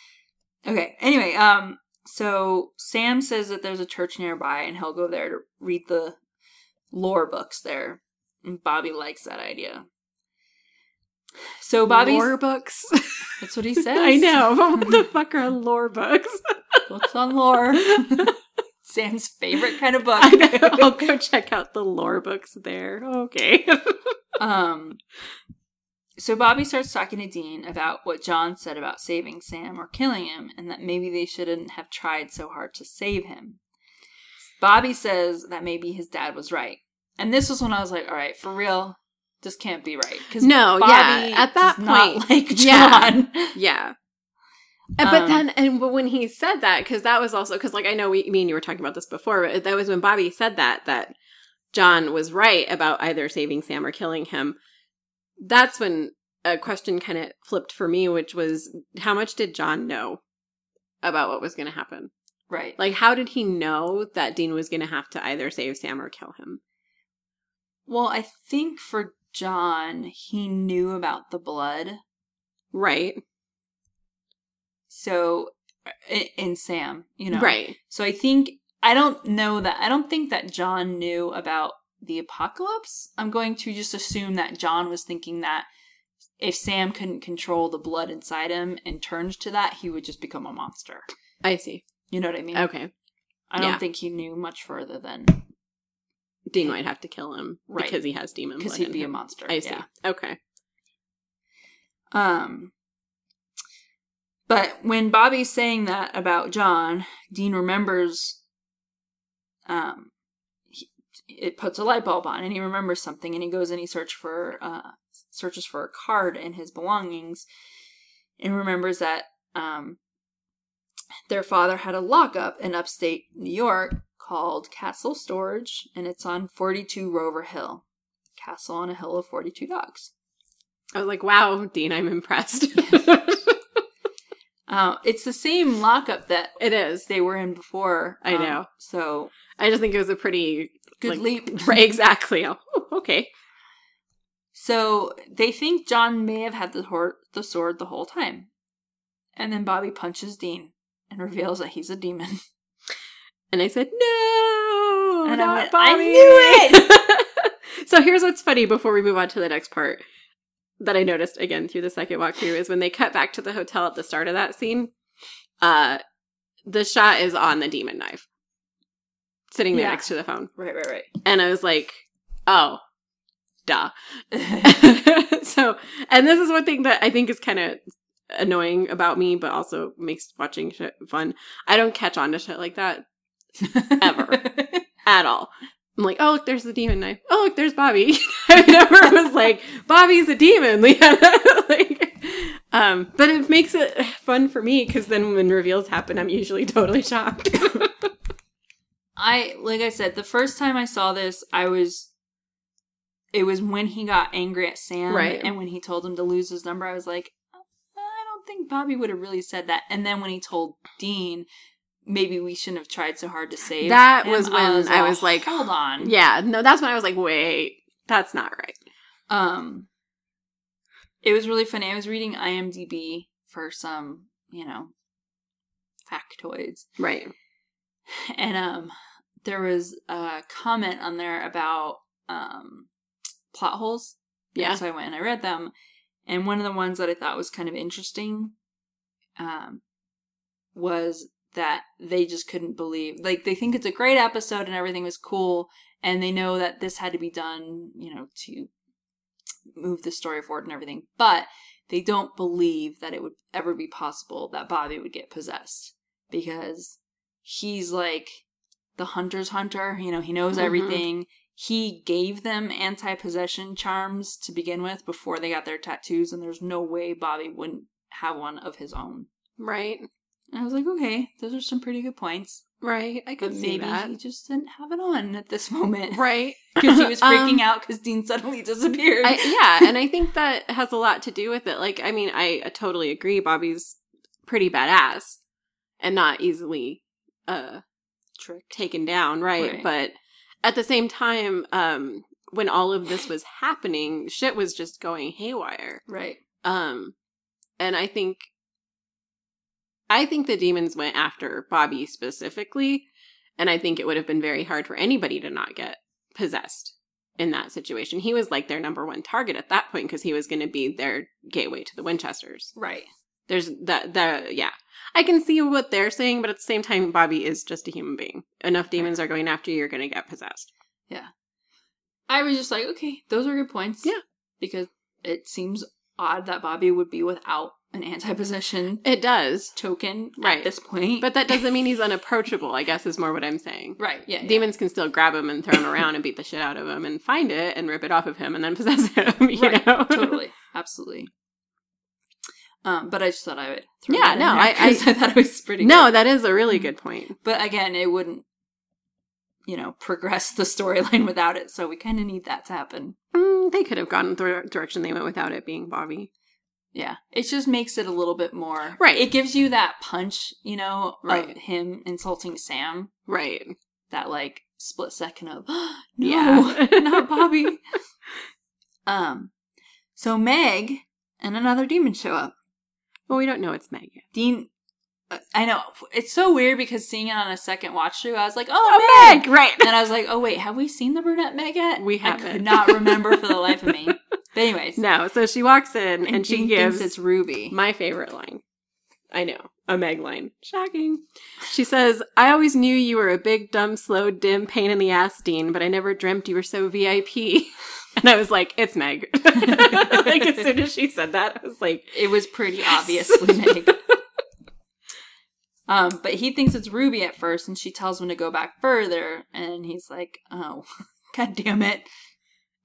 okay. Anyway, um, So Sam says that there's a church nearby and he'll go there to read the lore books there. And Bobby likes that idea. So Bobby lore books. that's what he says. I know, but what the fuck are lore books? Books on lore. Sam's favorite kind of book. I know. I'll go check out the lore books there. Okay. Um, so Bobby starts talking to Dean about what John said about saving Sam or killing him, and that maybe they shouldn't have tried so hard to save him. Bobby says that maybe his dad was right, and this was when I was like, "All right, for real, this can't be right." Because No, yeah, at that point, like yeah. John. yeah. And- but Um, then, and but when he said that, because that was also because, like, I know we, me and you were talking about this before, but that was when Bobby said that that John was right about either saving Sam or killing him. That's when a question kind of flipped for me, which was, how much did John know about what was going to happen? right. Like, how did he know that Dean was going to have to either save Sam or kill him? Well, I think for John, he knew about the blood. Right. So, i- in Sam, you know, Right. So I think I don't know that I don't think that John knew about the apocalypse. I'm going to just assume that John was thinking that if Sam couldn't control the blood inside him and turned to that, he would just become a monster. I see. You know what I mean? Okay. I don't yeah. think he knew much further than Dean might have to kill him Right. because he has demon because blood he'd in be a monster. I see. Yeah. Okay. Um, but when Bobby's saying that about John, Dean remembers. Um, he, it puts a light bulb on, and he remembers something, and he goes and he search for uh searches for a card in his belongings, and remembers that um their father had a lockup in upstate New York called Castle Storage, and it's on forty two Rover Hill, castle on a hill of forty two dogs. I was like, wow, Dean, I'm impressed. Uh, it's the same lockup that it is. they were in before. I um, know. So I just think it was a pretty good like, leap. Right, exactly. Oh, okay. So they think John may have had the hor- the sword the whole time, and then Bobby punches Dean and reveals that he's a demon. And I said, no, And I went, I knew so here's what's funny before we move on to the next part that I noticed again through the second walkthrough is when they cut back to the hotel at the start of that scene, uh, the shot is on the demon knife sitting there Yeah. next to the phone. Right, right, right. And I was like, oh, duh. so, and this is one thing that I think is kind of annoying about me, but also makes watching shit fun. I don't catch on to shit like that Ever. at all. I'm like, oh, look, there's the demon knife. Oh, look, there's Bobby. I never was like, Bobby's a demon. like, um, but it makes it fun for me because then when reveals happen, I'm usually totally shocked. I like I said, the first time I saw this, I was it was when he got angry at Sam Right. and when he told him to lose his number, I was like, I don't think Bobby would have really said that. And then when he told Dean, maybe we shouldn't have tried so hard to save That him, was when I all, was like, hold on. yeah, no, that's when I was like, wait, that's not right. Um it was really funny. I was reading IMDb for some, you know, factoids. Right. and um there was a comment on there about um plot holes Yeah. so i went and i read them and one of the ones that i thought was kind of interesting um was that they just couldn't believe like they think it's a great episode and everything was cool and they know that this had to be done you know to move the story forward and everything but they don't believe that it would ever be possible that bobby would get possessed because he's like the hunter's hunter. You know, he knows Mhm. everything. He gave them anti possession charms to begin with before they got their tattoos, and there's no way Bobby wouldn't have one of his own. Right. And I was like, okay, those are some pretty good points. Right. I But could see maybe that. he just didn't have it on at this moment. Right. Because he was freaking Um, out because Dean suddenly disappeared. I, yeah, and I think that has a lot to do with it. Like, I mean, I, I totally agree. Bobby's pretty badass and not easily uh Trick. taken down, right? Right. But at the same time, um, when all of this was happening, shit was just going haywire. Right. Um, and I think I think the demons went after Bobby specifically, and I think it would have been very hard for anybody to not get possessed in that situation. He was like their number one target at that point because he was going to be their gateway to the Winchesters. Right. There's that the yeah. I can see what they're saying, but at the same time, Bobby is just a human being. Enough demons are going after you, you're going to get possessed. Yeah. I was just like, okay, those are good points. Yeah. Because it seems odd that Bobby would be without an anti possession It does, token Right. at this point. but that doesn't mean he's unapproachable. I guess is more what I'm saying. right, yeah. yeah. Demons can still grab him and throw him around and beat the shit out of him and find it and rip it off of him and then possess him. You Right, know, totally. Absolutely. Um, but I just thought I would throw Yeah, no, there I- 'cause I, thought it was pretty No, good. that is a really good point. But again, it wouldn't, you know, progress the storyline without it. So we kind of need that to happen. Mm, they could have gone the direction they went without it being Bobby. Yeah, it just makes it a little bit more Right. It gives you that punch, you know, Right. of him insulting Sam. Right. That like split second of no, Yeah. not Bobby. um, so Meg and another demon show up. Well, we don't know it's Meg yet. Dean, I know it's so weird because seeing it on a second watch through, I was like, oh, Oh, Meg. Meg! Right. And I was like, oh wait, have we seen the brunette Meg yet? We haven't. could not remember for the life of me. But anyways, No, so she walks in and, and she gives it's Ruby. my favorite line. I know, a Meg line. Shocking. She says, I always knew you were a big, dumb, slow, dim pain in the ass, Dean, but I never dreamt you were so VIP. And I was like, it's Meg. like, as soon as she said that, I was like, It was pretty Yes. obviously Meg. Um, but he thinks it's Ruby at first, and she tells him to go back further, and he's like, "Oh, god damn it!"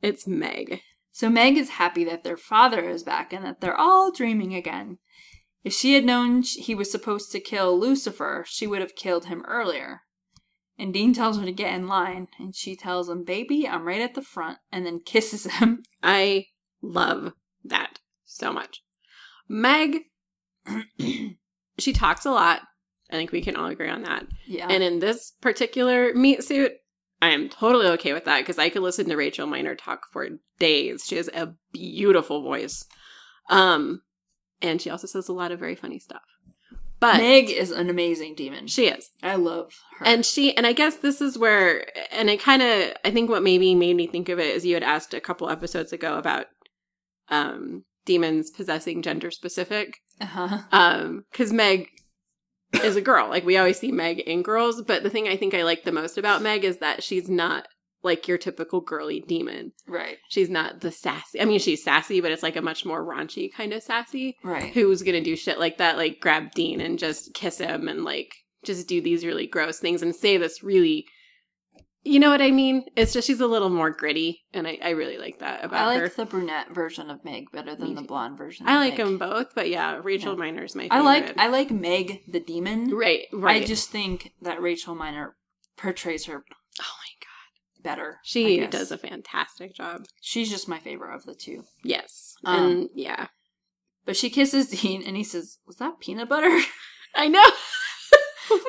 it's Meg. So Meg is happy that their father is back and that they're all dreaming again. If she had known he was supposed to kill Lucifer, she would have killed him earlier. And Dean tells her to get in line, and she tells him, "Baby, I'm right at the front," and then kisses him. I love that so much. Meg, she talks a lot. I think we can all agree on that. yeah, And in this particular meat suit, I am totally okay with that because I could listen to Rachel Miner talk for days. She has a beautiful voice. Um, and she also says a lot of very funny stuff. But Meg is an amazing demon. she is. I love her. And she, and I guess this is where, and I kind of, I think what maybe made me think of it is you had asked a couple episodes ago about um, demons possessing gender specific. uh-huh. Um, because Meg is a girl. Like we always see Meg in girls, but the thing I think I like the most about Meg is that she's not like your typical girly demon. right, She's not the sassy. I mean, she's sassy, but it's like a much more raunchy kind of sassy. right. Who's gonna do shit like that? Like grab Dean and just kiss him and like just do these really gross things and say this really. You know what I mean? It's just she's a little more gritty, and I, I really like that about her. I like her. the brunette version of Meg better than the blonde version. I like Meg. them both, but yeah, Rachel Yeah. Miner's my favorite. I like I like Meg the demon. right, right. I just think that Rachel Miner portrays her oh my god. better. She does a fantastic job. She's just my favorite of the two. Yes. Um, and yeah. But she kisses Dean and he says, Was that peanut butter? I know.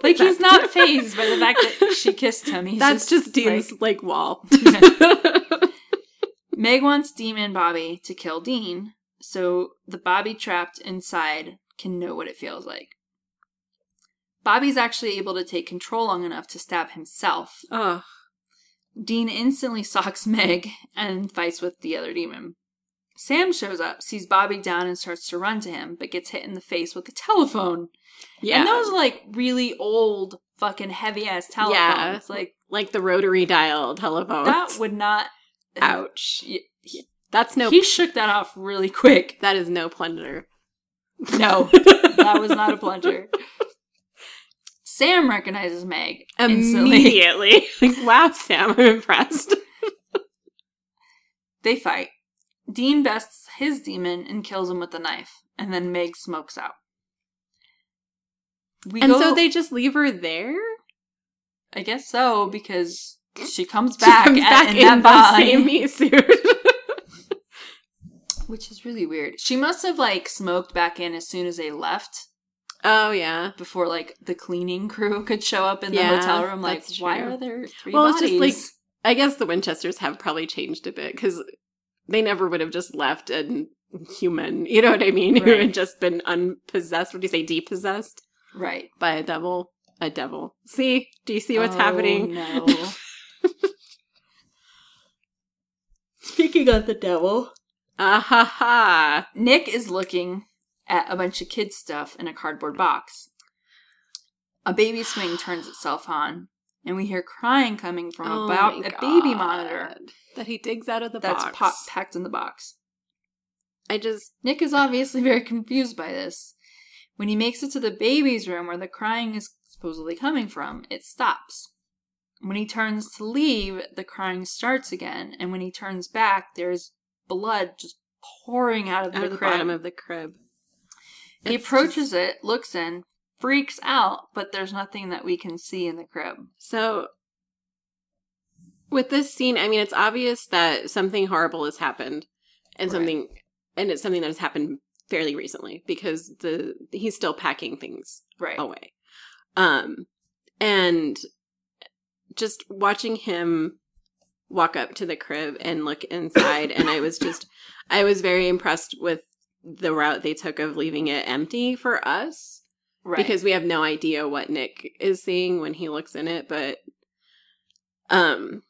Like he's not phased by the fact that she kissed him. He's That's just, just, Dean's like- like, wall. Meg wants Demon Bobby to kill Dean, so the Bobby trapped inside can know what it feels like. Bobby's actually able to take control long enough to stab himself. Ugh. Dean instantly socks Meg and fights with the other demon. Sam shows up, sees Bobby down, and starts to run to him, but gets hit in the face with a telephone. yeah. And those like really old, fucking heavy ass telephones. Yeah. Like like the rotary dial telephone. that would not. Ouch. Y- That's no. He shook that off really quick. that is no plunder. No, that was not a plunger. Sam recognizes Meg. Immediately. like, wow, Sam, I'm impressed. They fight. Dean bests his demon and kills him with a knife, and then Meg smokes out. We and go, so they just leave her there. I guess so, because she comes She back, comes at- in, in, that the same suit. which is really weird. She must have like smoked back in as soon as they left, oh yeah. before like the cleaning crew could show up in the Yeah, hotel room. Like, why are there three Well, it's just like I guess the Winchesters have probably changed a bit because they never would have just left a human. You know what I mean? Who had just been unpossessed. What do you say? Depossessed. Right. by a devil. A devil. See? Do you see what's Oh, happening? No. Speaking of the devil, Ah ha ha. Nick is looking at a bunch of kid stuff in a cardboard box. A baby swing turns itself on, and we hear crying coming from Oh about my a baby monitor That he digs out of the that's box. pa- packed in the box. I just Nick is obviously very confused by this. When he makes it to the baby's room where the crying is supposedly coming from, it stops. When he turns to leave, the crying starts again, and when he turns back, there's blood just pouring out of out the, of the crib. bottom of the crib. he It's approaches just- it, looks in, freaks out, but there's nothing that we can see in the crib. So with this scene, I mean, it's obvious that something horrible has happened, and Right. something, and it's something that has happened fairly recently because the he's still packing things Right. away. Um, and just watching him walk up to the crib and look inside, and I was just, I was very impressed with the route they took of leaving it empty for us Right. because we have no idea what Nick is seeing when he looks in it. But um,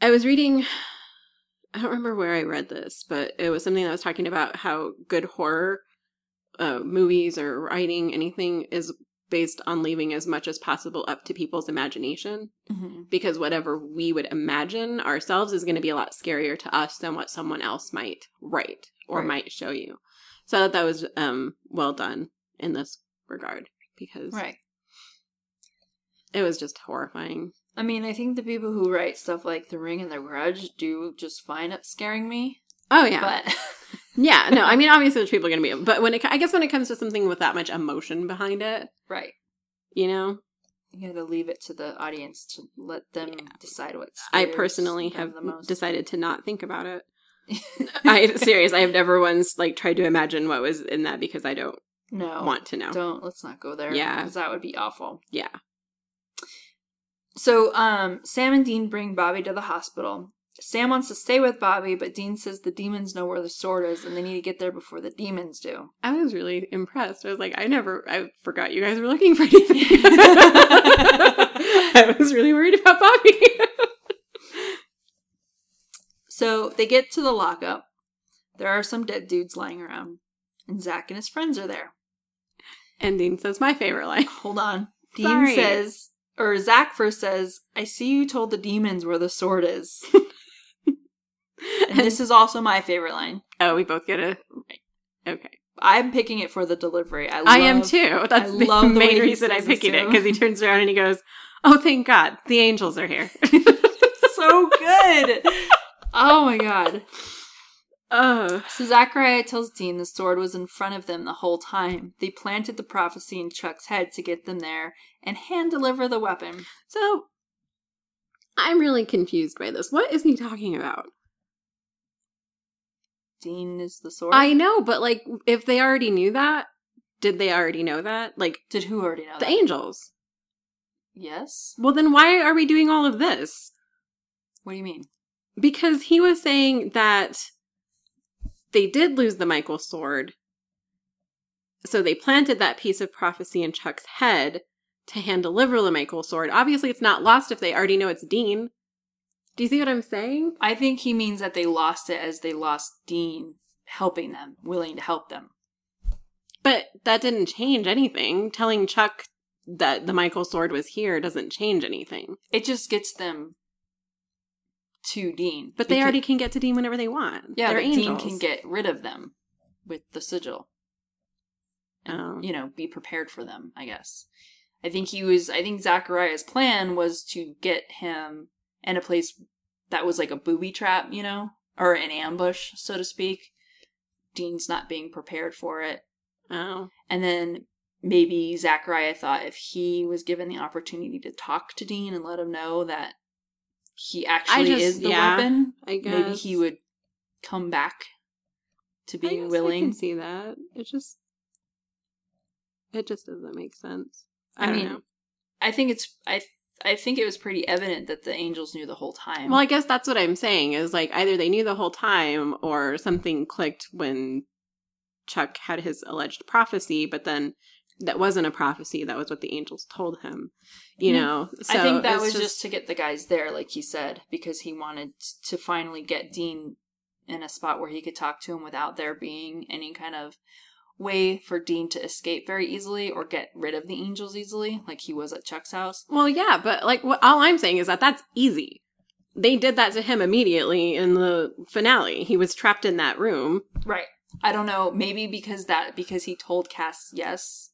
I was reading. I don't remember where I read this, but it was something that was talking about how good horror uh, movies or writing anything is based on leaving as much as possible up to people's imagination Mhm. because whatever we would imagine ourselves is going to be a lot scarier to us than what someone else might write or Right. might show you. So I thought that was um, well done in this regard because Right. it was just horrifying. I mean, I think the people who write stuff like The Ring and The Grudge do just fine at scaring me. Oh yeah, But yeah. No, I mean obviously there's people going to be, but when it, I guess when it comes to something with that much emotion behind it, right. you know, You gotta leave it to the audience to let them Yeah. decide what I personally have the most. decided to not think about it. I serious. I have never once like tried to imagine what was in that because I don't no, want to know. don't. Let's not go there. Yeah. because that would be awful. Yeah. So, um, Sam and Dean bring Bobby to the hospital. Sam wants to stay with Bobby, but Dean says the demons know where the sword is, and they need to get there before the demons do. I was really impressed. I was like, I never, I forgot you guys were looking for anything. I was really worried about Bobby. So they get to the lockup. There are some dead dudes lying around, and Zach and his friends are there. And Dean says my favorite line. Hold on. Dean Sorry. says, or Zach first says, I see you told the demons where the sword is. and this is also my favorite line. Oh, we both get a. Okay. I'm picking it for the delivery. I, love, I am too. That's I the love the main he reason I'm picking it because he turns around and he goes, Oh, thank God. The angels are here. so good. oh my god. Oh. So Zachariah tells Dean the sword was in front of them the whole time. They planted the prophecy in Chuck's head to get them there and hand deliver the weapon. So I'm really confused by this. What is he talking about? Dean is the sword. I know, but like, if they already knew that, did they already know that? Like, did who already know the that? angels. Yes. Well, then why are we doing all of this? What do you mean? Because he was saying that they did lose the Michael sword. So they planted that piece of prophecy in Chuck's head to hand deliver the Michael sword. Obviously, it's not lost if they already know it's Dean. Do you see what I'm saying? I think he means that they lost it as they lost Dean helping them, willing to help them. But that didn't change anything. Telling Chuck that the Michael sword was here doesn't change anything. It just gets them to Dean. But they Because- already can get to Dean whenever they want. yeah, They're but angels. Dean can get rid of them with the sigil. And, Oh. you know, be prepared for them, I guess. I think he was I think Zachariah's plan was to get him in a place that was like a booby trap, you know? Or an ambush, so to speak. Dean's not being prepared for it. Oh. And then maybe Zachariah thought if he was given the opportunity to talk to Dean and let him know that he actually just- is the yeah, weapon, I guess maybe he would come back to being guess I willing. can see that. It just, it just doesn't make sense. I, I don't mean, know. I think it's I I think it was pretty evident that the angels knew the whole time. Well, I guess that's what I'm saying is like either they knew the whole time or something clicked when Chuck had his alleged prophecy, but then that wasn't a prophecy. That was what the angels told him. You know, so I think that was just, to get the guys there, like he said, because he wanted to finally get Dean in a spot where he could talk to him without there being any kind of way for Dean to escape very easily or get rid of the angels easily, like he was at Chuck's house. Well, yeah, but like what all I'm saying is that that's easy. They did that to him immediately in the finale. He was trapped in that room. Right. I don't know. Maybe because that because he told Cass, yes,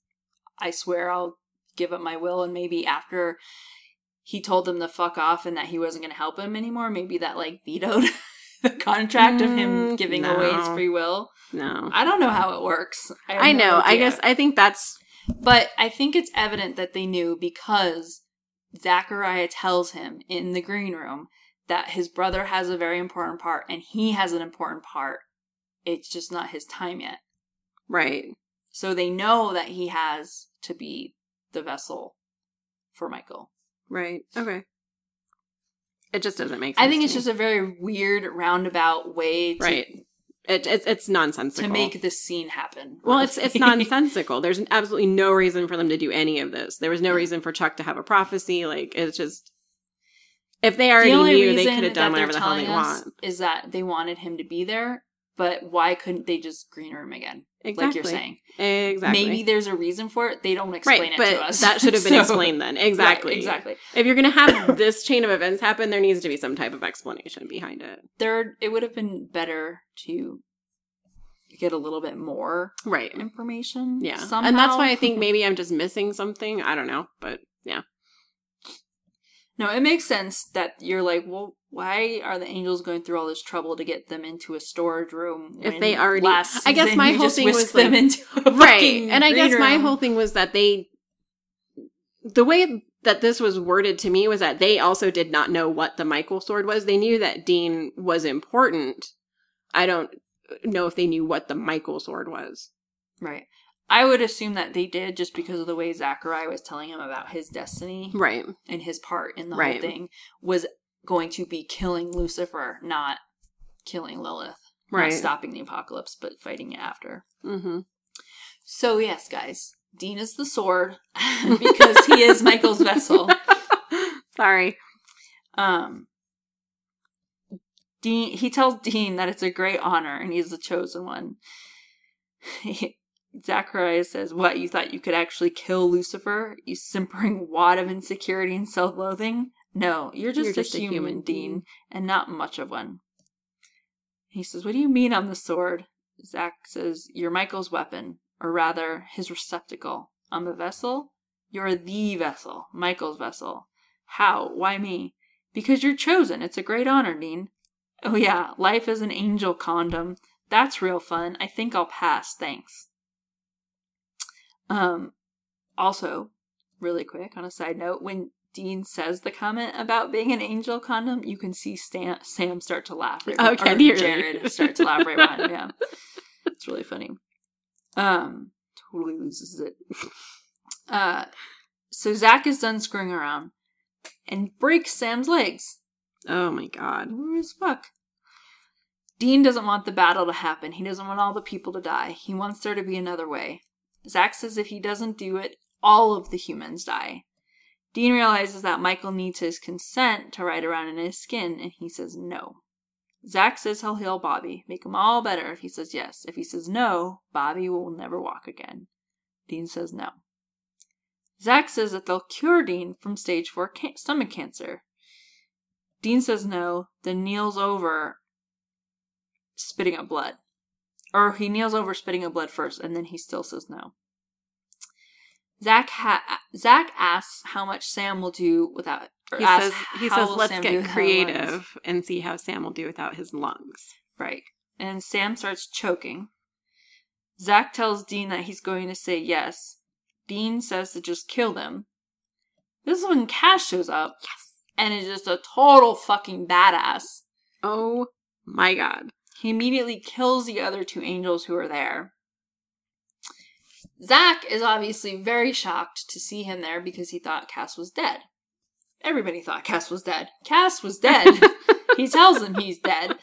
I swear I'll give up my will, and maybe after he told them to fuck off and that he wasn't going to help him anymore, maybe that like vetoed the contract of him Mm, giving away his free will. No. I don't know how it works. I no know. I guess I think that's but I think it's evident that they knew because Zachariah tells him in the green room that his brother has a very important part and he has an important part. It's just not his time yet. right. So they know that he has to be the vessel for Michael. Right. Okay. It just doesn't make sense. I think it's just a very weird roundabout way to, right. It, it's it's nonsensical to make this scene happen. Well, it's it's nonsensical. There's absolutely no reason for them to do any of this. There was no reason for Chuck to have a prophecy. Like it's just if they already the knew, they could have done whatever the hell they want. is that they wanted him to be there, but why couldn't they just green room again? Exactly. Like you're saying. Exactly. Maybe there's a reason for it. They don't explain right, it but to us. that should have been So- explained then. Right, Exactly. exactly. If you're gonna have this chain of events happen, there needs to be some type of explanation behind it. There, it would have been better to get a little bit more Right. information. Yeah. somehow. And that's why I think maybe I'm just missing something. I don't know, but yeah. No, it makes sense that you're like, well, why are the angels going through all this trouble to get them into a storage room? If they already- last I guess my whole thing was, them like- into a right and i guess green my room. whole thing was that they the way that this was worded to me was that they also did not know what the michael sword was they knew that dean was important i don't know if they knew what the michael sword was right. I would assume that they did just because of the way Zachariah was telling him about his destiny right and his part in the Right. whole thing was going to be killing Lucifer, not killing Lilith. right Not stopping the apocalypse, but fighting it after. mm-hmm. So yes, guys, Dean is the sword because he is Michael's vessel. sorry Um, Dean he tells Dean that it's a great honor and he's the chosen one. Zachariah says, "What you thought you could actually kill Lucifer? You simpering wad of insecurity and self-loathing? No, you're just, You're a, human, Dean, and not much of one." He says, "What do you mean I'm the sword?" Zach says, "You're Michael's weapon, or rather, his receptacle. I'm the vessel. You're the vessel, Michael's vessel. How? Why me? Because you're chosen. It's a great honor, Dean. Oh, yeah, life is an angel condom. That's real fun. I think I'll pass. Thanks. Um, also, really quick, on a side note, when Dean says the comment about being an angel condom, you can see Stan- Sam start to laugh. Right Okay, or? Jared start to laugh right behind him. Yeah, it's really funny. Um, totally loses it. Uh, so Zach is done screwing around and breaks Sam's legs. oh my god Rude as fuck. Dean doesn't want the battle to happen. He doesn't want all the people to die. He wants there to be another way. Zach says if he doesn't do it, all of the humans die. Dean realizes that Michael needs his consent to ride around in his skin, and he says no. Zach says he'll heal Bobby, make him all better if he says yes. If he says no, Bobby will never walk again. Dean says no. Zach says that they'll cure Dean from stage 4 ca- stomach cancer. Dean says no, then kneels over, spitting up blood. Or he kneels over, spitting up blood first, and then he still says no. Zach ha- Zach asks how much Sam will do without. He says he says let's Sam get creative and see how sam will do without his lungs Right. And Sam starts choking. Zach tells Dean that he's going to say yes. Dean says to just kill them. This is when Cass shows up. Yes. And is just a total fucking badass. oh my god He immediately kills the other two angels who are there. Zach is obviously very shocked to see him there because he thought Cass was dead. Everybody thought Cass was dead. Cass was dead. he tells him he's dead,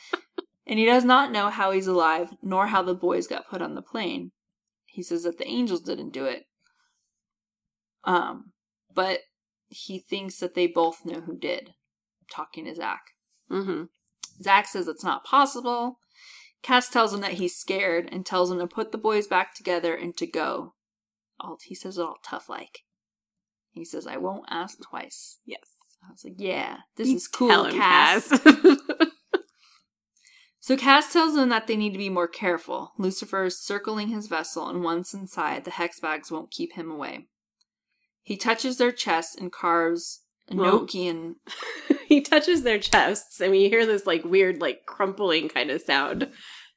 and he does not know how he's alive, nor how the boys got put on the plane. He says that the angels didn't do it. Um, but he thinks that they both know who did, talking to Zach. Mm-hmm. Zach says it's not possible. Cass tells him that he's scared and tells him to put the boys back together and to go. All he says it all tough like. He says, I won't ask twice. Yes. I was like, yeah, this You is cool, him, Cass. Cass. So Cass tells them that they need to be more careful. Lucifer is circling his vessel, and once inside, the hex bags won't keep him away. He touches their chest and carves Enochian. he touches their chests, and we hear this like weird, like crumpling kind of sound.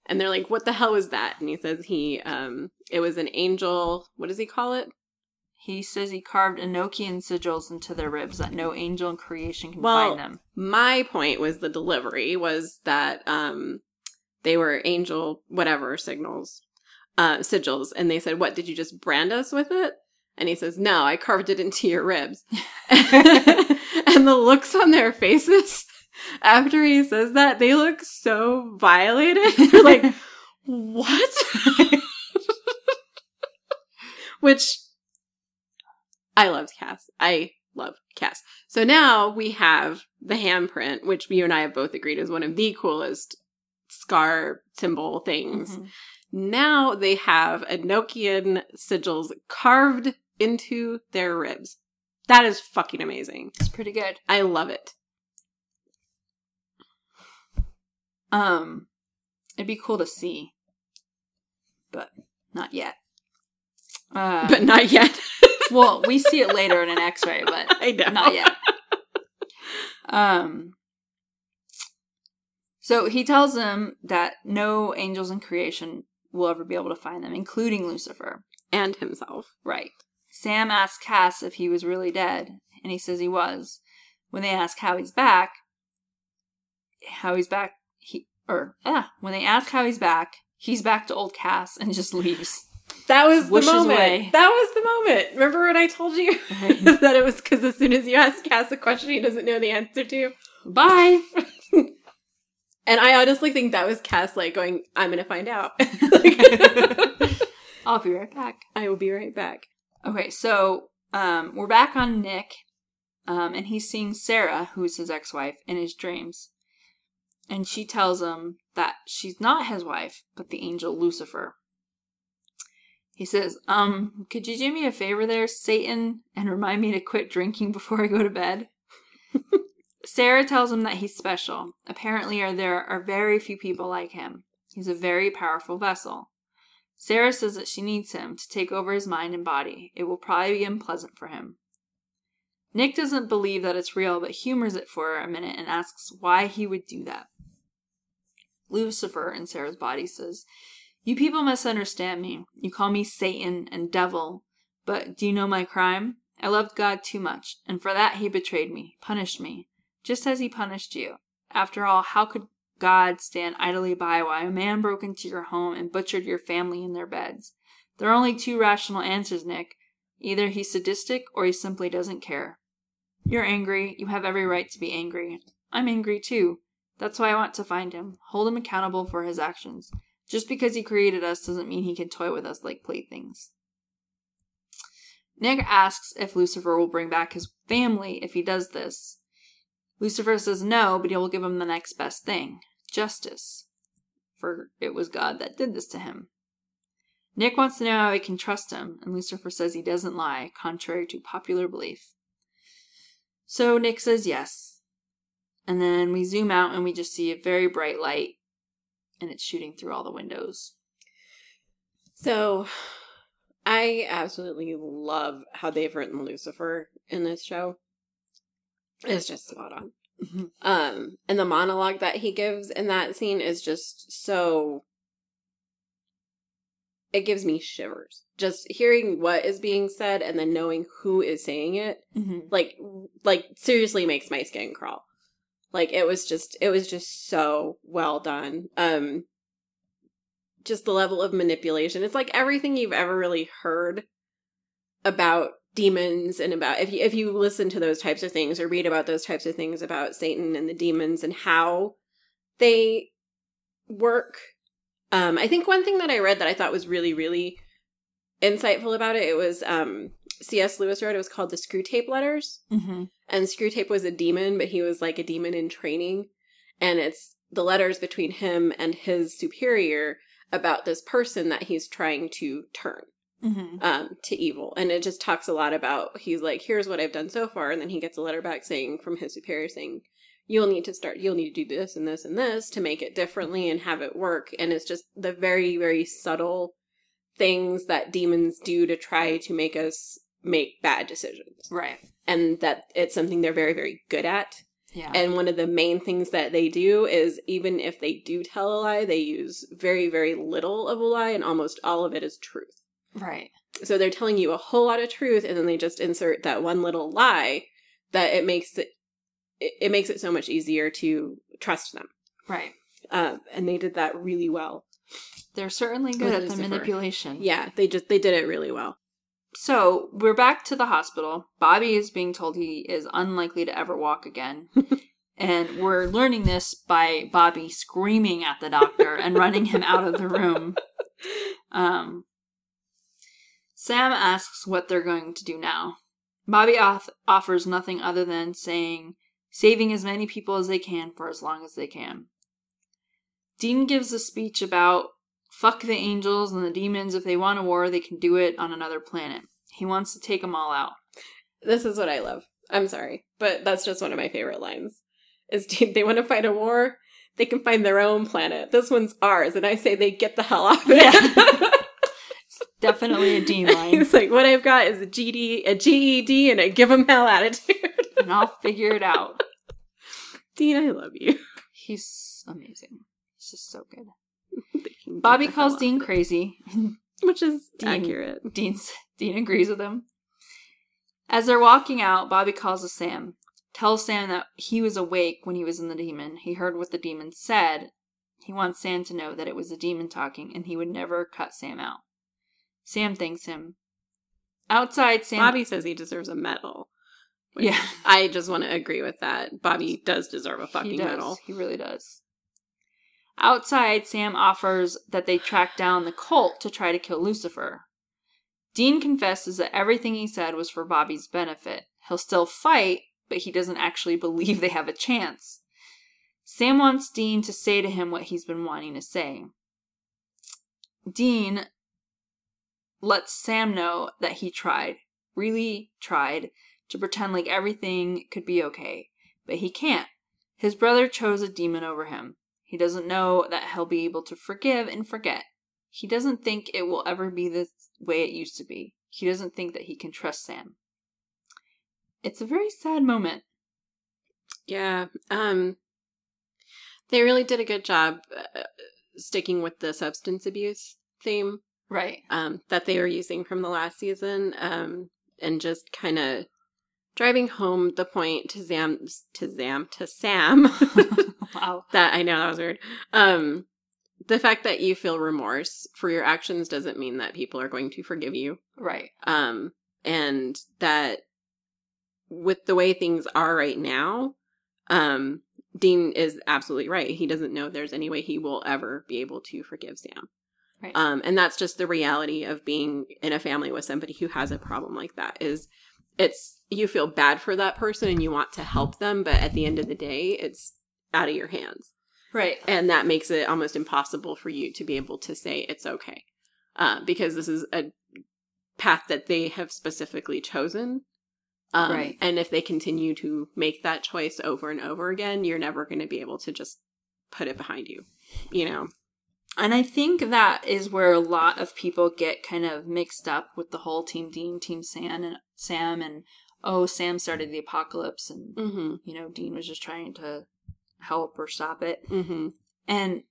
And they're like, "What the hell is that?" And he says he, um, it was an angel. What does he call it? He says he carved Enochian sigils into their ribs that no angel in creation can Well- find them. My point was the delivery was that um, they were angel whatever signals, uh, sigils, and they said, "What did you just brand us with it?" And he says, "No, I carved it into your ribs." and the looks on their faces after he says that, they look so violated. They're like, "What?" Which I loved Cass. I love Cass. So now we have the handprint, which you and I have both agreed is one of the coolest scar symbol things. Mhm. Now they have Enochian sigils carved into their ribs. That is fucking amazing. It's pretty good. I love it. Um, it'd be cool to see, but not yet. Uh, But not yet. well, we see it later in an X-ray, but not yet. Um. So he tells them that no angels in creation will ever be able to find them, including Lucifer. And himself. Right. Sam asks Cass if he was really dead, and he says he was. When they ask how he's back, how he's back, he or ah, when they ask how he's back, he's back to old Cass and just leaves. That was the moment. away. That was the moment. Remember when I told you that it was because as soon as you ask Cass a question he doesn't know the answer to? Bye. And I honestly think that was Cass like going, I'm gonna find out. Like- I'll be right back. I will be right back. Okay, so um, we're back on Nick, um, and he's seeing Sarah, who's his ex-wife, in his dreams, and she tells him that she's not his wife, but the angel Lucifer. He says, "Um, could you do me a favor there, Satan, and remind me to quit drinking before I go to bed?" Sarah tells him that he's special. Apparently, are there are very few people like him. He's a very powerful vessel. Sarah says that she needs him to take over his mind and body. It will probably be unpleasant for him. Nick doesn't believe that it's real, but humors it for a minute and asks why he would do that. Lucifer in Sarah's body says, You people misunderstand me. You call me Satan and devil, but do you know my crime? I loved God too much, and for that he betrayed me, punished me, just as he punished you. After all, how could God stand idly by while a man broke into your home and butchered your family in their beds? There are only two rational answers, Nick. Either he's sadistic or he simply doesn't care. You're angry. You have every right to be angry. I'm angry too. That's why I want to find him, hold him accountable for his actions. Just because he created us doesn't mean he can toy with us like playthings. Nick asks if Lucifer will bring back his family if he does this. Lucifer says no, but he will give him the next best thing justice. For it was God that did this to him. Nick wants to know how he can trust him, and Lucifer says he doesn't lie, contrary to popular belief. So Nick says yes. And then we zoom out and we just see a very bright light, and it's shooting through all the windows. So I absolutely love how they've written Lucifer in this show. It's just spot on. Um, and the monologue that he gives in that scene is just so it gives me shivers. Just hearing what is being said and then knowing who is saying it, Mm-hmm. like like seriously makes my skin crawl. Like it was just it was just so well done. Um just the level of manipulation. It's like everything you've ever really heard about demons and about if you if you listen to those types of things or read about those types of things about Satan and the demons and how they work. Um I think one thing that I read that I thought was really really insightful about it. It was um C.S. Lewis wrote. It was called the Screwtape Letters, Mm-hmm. and Screwtape was a demon, but he was like a demon in training, and it's the letters between him and his superior about this person that he's trying to turn Mm-hmm. um, to evil. And it just talks a lot about he's like, here's what I've done so far, and then he gets a letter back saying from his superior saying, you'll need to start, you'll need to do this and this and this to make it differently and have it work. And it's just the very very subtle things that demons do to try to make us make bad decisions, Right. and that it's something they're very very good at. Yeah. And one of the main things that they do is even if they do tell a lie, they use very, very little of a lie, and almost all of it is truth. Right. So they're telling you a whole lot of truth, and then they just insert that one little lie that it makes it it, makes it so much easier to trust them. Right. Um, and they did that really well. They're certainly good at the manipulation. Yeah, they just they did it really well. So we're back to the hospital. Bobby is being told he is unlikely to ever walk again. and we're learning this by Bobby screaming at the doctor and running him out of the room. Um, Sam asks what they're going to do now. Bobby off- offers nothing other than saying, saving as many people as they can for as long as they can. Dean gives a speech about fuck the angels and the demons. If they want a war, they can do it on another planet. He wants to take them all out. This is what I love. I'm sorry, but that's just one of my favorite lines. Is Dean, they want to fight a war, they can find their own planet. This one's ours, and I say they get the hell off of it. Definitely a Dean line. He's like, what I've got is a GD, a GED, and a give 'em hell attitude. and I'll figure it out. Dean, I love you. He's amazing. He's just so good. They can get Bobby calls Dean crazy. which is Dean- accurate. Dean's, Dean agrees with him. As they're walking out, Bobby calls to Sam. Tells Sam that he was awake when he was in the demon. He heard what the demon said. He wants Sam to know that it was the demon talking and he would never cut Sam out. Sam thanks him. Outside, Sam. Bobby says he deserves a medal. Yeah. I just want to agree with that. Bobby does deserve a fucking he does. medal. He really does. Outside, Sam offers that they track down the cult to try to kill Lucifer. Dean confesses that everything he said was for Bobby's benefit. He'll still fight, but he doesn't actually believe they have a chance. Sam wants Dean to say to him what he's been wanting to say. Dean lets Sam know that he tried, really tried, to pretend like everything could be okay, but he can't. His brother chose a demon over him. He doesn't know that he'll be able to forgive and forget. He doesn't think it will ever be the way it used to be. He doesn't think that he can trust Sam. It's a very sad moment. Yeah. Um they really did a good job uh, sticking with the substance abuse theme Right. um that they were using from the last season um and just kind of driving home the point to Zam to Zam to Sam wow. that I know that was weird. Um the fact that you feel remorse for your actions doesn't mean that people are going to forgive you. Right. Um and that with the way things are right now, um Dean is absolutely right. He doesn't know there's any way he will ever be able to forgive Sam. Right. Um and that's just the reality of being in a family with somebody who has a problem like that is it's you feel bad for that person and you want to help them, but at the end of the day, it's out of your hands Right. and that makes it almost impossible for you to be able to say it's okay uh, because this is a path that they have specifically chosen um, Right. and if they continue to make that choice over and over again you're never going to be able to just put it behind you you know And I think that is where a lot of people get kind of mixed up with the whole Team Dean, Team Sam, and Sam, and oh, Sam started the apocalypse, and mm-hmm you know Dean was just trying to help or stop it. mm-hmm And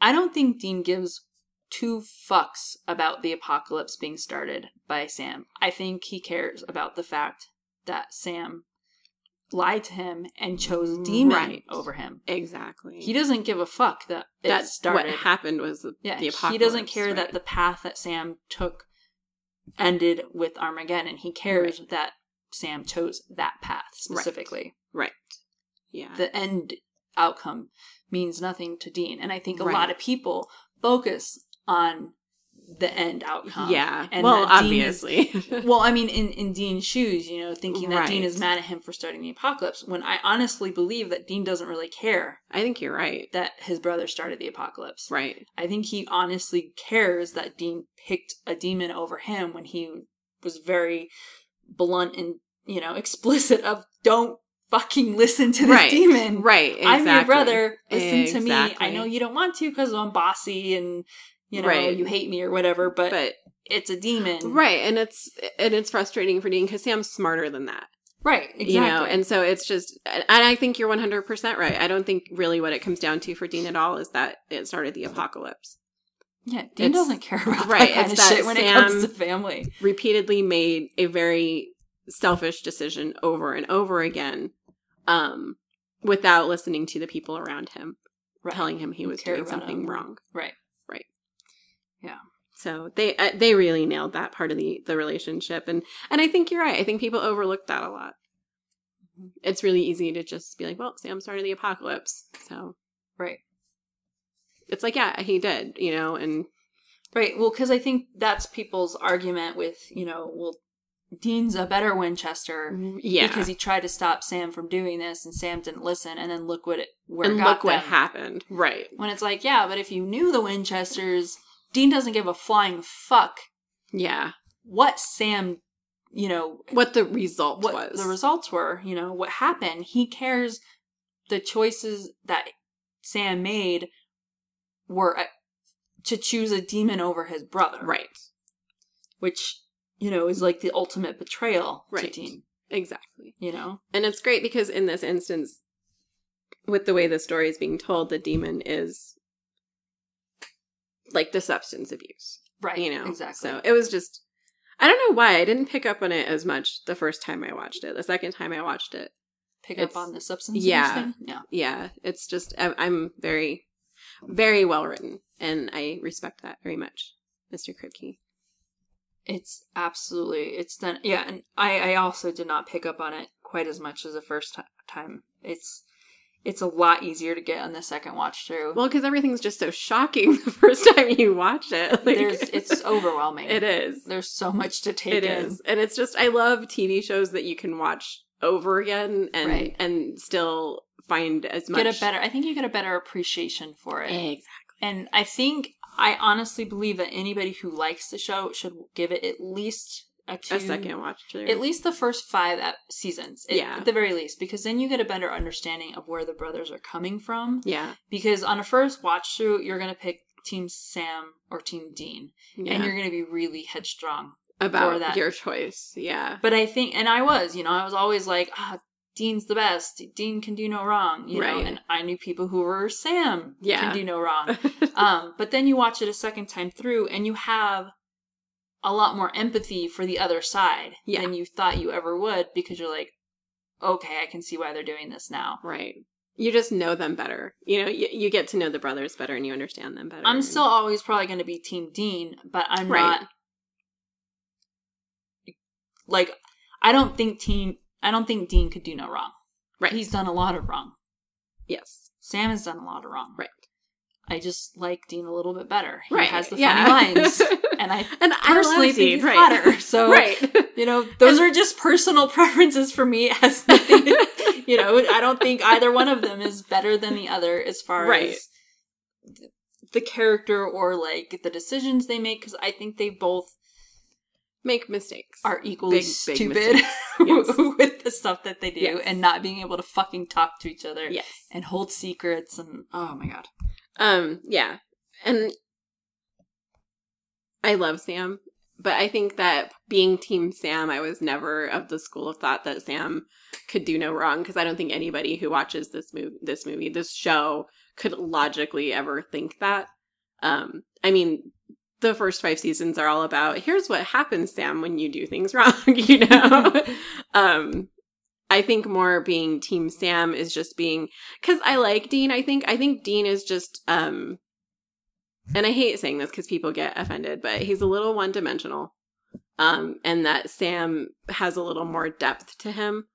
I don't think Dean gives two fucks about the apocalypse being started by Sam. I think he cares about the fact that Sam lied to him and chose mm, Demon Right. over him. exactly He doesn't give a fuck that it that's started. what happened was the, Yeah, the apocalypse he doesn't care right? that the path that Sam took ended with Armageddon. He cares that Sam chose that path specifically. right yeah The end outcome means nothing to Dean. And I think a Right. lot of people focus on the end outcome. yeah. and well, Dean is- obviously. Well, I mean, in, in Dean's shoes, you know, thinking that Dean is mad at him for starting the apocalypse, when I honestly believe that Dean doesn't really care I think you're right. that his brother started the apocalypse. Right. I think he honestly cares that Dean picked a demon over him when he was very blunt and, you know, explicit of don't fucking listen to this right. demon. Right. Exactly. I'm your brother. Listen to me. I know you don't want to because I'm bossy and, you know, Right. you hate me or whatever, but, But it's a demon. right, and it's and it's frustrating for Dean because Sam's smarter than that. Right. Exactly. You know, and so it's just, and I think you're 100 percent right. I don't think really what it comes down to for Dean at all is that it started the apocalypse. Yeah, Dean It's- doesn't care about right, that kind it's of that shit when it Sam- comes to family. repeatedly made a very selfish decision over and over again um without listening to the people around him Right. telling him he was doing something him. wrong Right. So they uh, they really nailed that part of the the relationship and and i think you're right i think people overlook that a lot it's really easy to just be like well sam started the apocalypse so Right. it's like yeah he did you know and Right. Well, because I think that's people's argument with, you know, well, Dean's a better Winchester yeah because he tried to stop Sam from doing this and Sam didn't listen. And then look what it, where and look what happened right When it's like, yeah, but if you knew the Winchesters, Dean doesn't give a flying fuck yeah what Sam, you know, what the result what was the results were, you know, what happened. He cares the choices that Sam made were uh, to choose a demon over his brother. right Which, you know, is like the ultimate betrayal to Right. Dean, exactly you know? And it's great because in this instance, with the way the story is being told, the demon is like the substance abuse. Right. You know? Exactly. So it was just I don't know why I didn't pick up on it as much the first time I watched it. The second time I watched it, Pick it's- up on the substance yeah. abuse thing? Yeah. yeah, it's just I- I'm very, very well written, and I respect that very much, Mr. Kripke. It's absolutely, it's done. Yeah. And I, I also did not pick up on it quite as much as the first ti- time. It's, it's a lot easier to get on the second watch through. Well, because everything's just so shocking the first time you watch it. Like, There's, it's overwhelming. it is. There's so much to take It in. is, and it's just I love TV shows that you can watch over again and Right. and still find as much Get a better, I think you get a better appreciation for it. exactly And I think I honestly believe that anybody who likes the show should give it at least a, two, a second watch through. at least the first five ep- seasons, at, Yeah. at the very least, because then you get a better understanding of where the brothers are coming from. yeah, Because on a first watch through, you're gonna pick Team Sam or Team Dean, yeah. and you're gonna be really headstrong. about that. your choice. Yeah, But I think, and I was, you know, I was always like, ah, Dean's the best. Dean can do no wrong, you know. And I knew people who were Sam Yeah. can do no wrong. um, but then you watch it a second time through, and you have a lot more empathy for the other side Yeah. than you thought you ever would because you're like, okay, I can see why they're doing this now. right. You just know them better. You know, you, you get to know the brothers better, and you understand them better. I'm and- still always probably going to be Team Dean, but I'm Right. not like I don't think Team I don't think Dean could do no wrong. right. He's done a lot of wrong. yes, Sam has done a lot of wrong. right, I just like Dean a little bit better. He right. has the yeah. funny lines, and I and I personally love think he's right. hotter. So right. you know, those are just personal preferences for me. As you know, I don't think either one of them is better than the other as far Right. as the character or like the decisions they make. Because I think they both Make mistakes. are equally Big, big stupid. Yes. with the stuff that they do Yes. and not being able to fucking talk to each other yes. and hold secrets and oh my god. Um, yeah. And I love Sam, but I think that being team Sam, I was never of the school of thought that Sam could do no wrong because I don't think anybody who watches this movie, this movie, this show could logically ever think that. Um, I mean, the first five seasons are all about here's what happens, Sam, when you do things wrong, you know? um, I think more being team Sam is just being because I like Dean. I think I think Dean is just um, and I hate saying this because people get offended, but he's a little one dimensional. Um, and that Sam has a little more depth to him,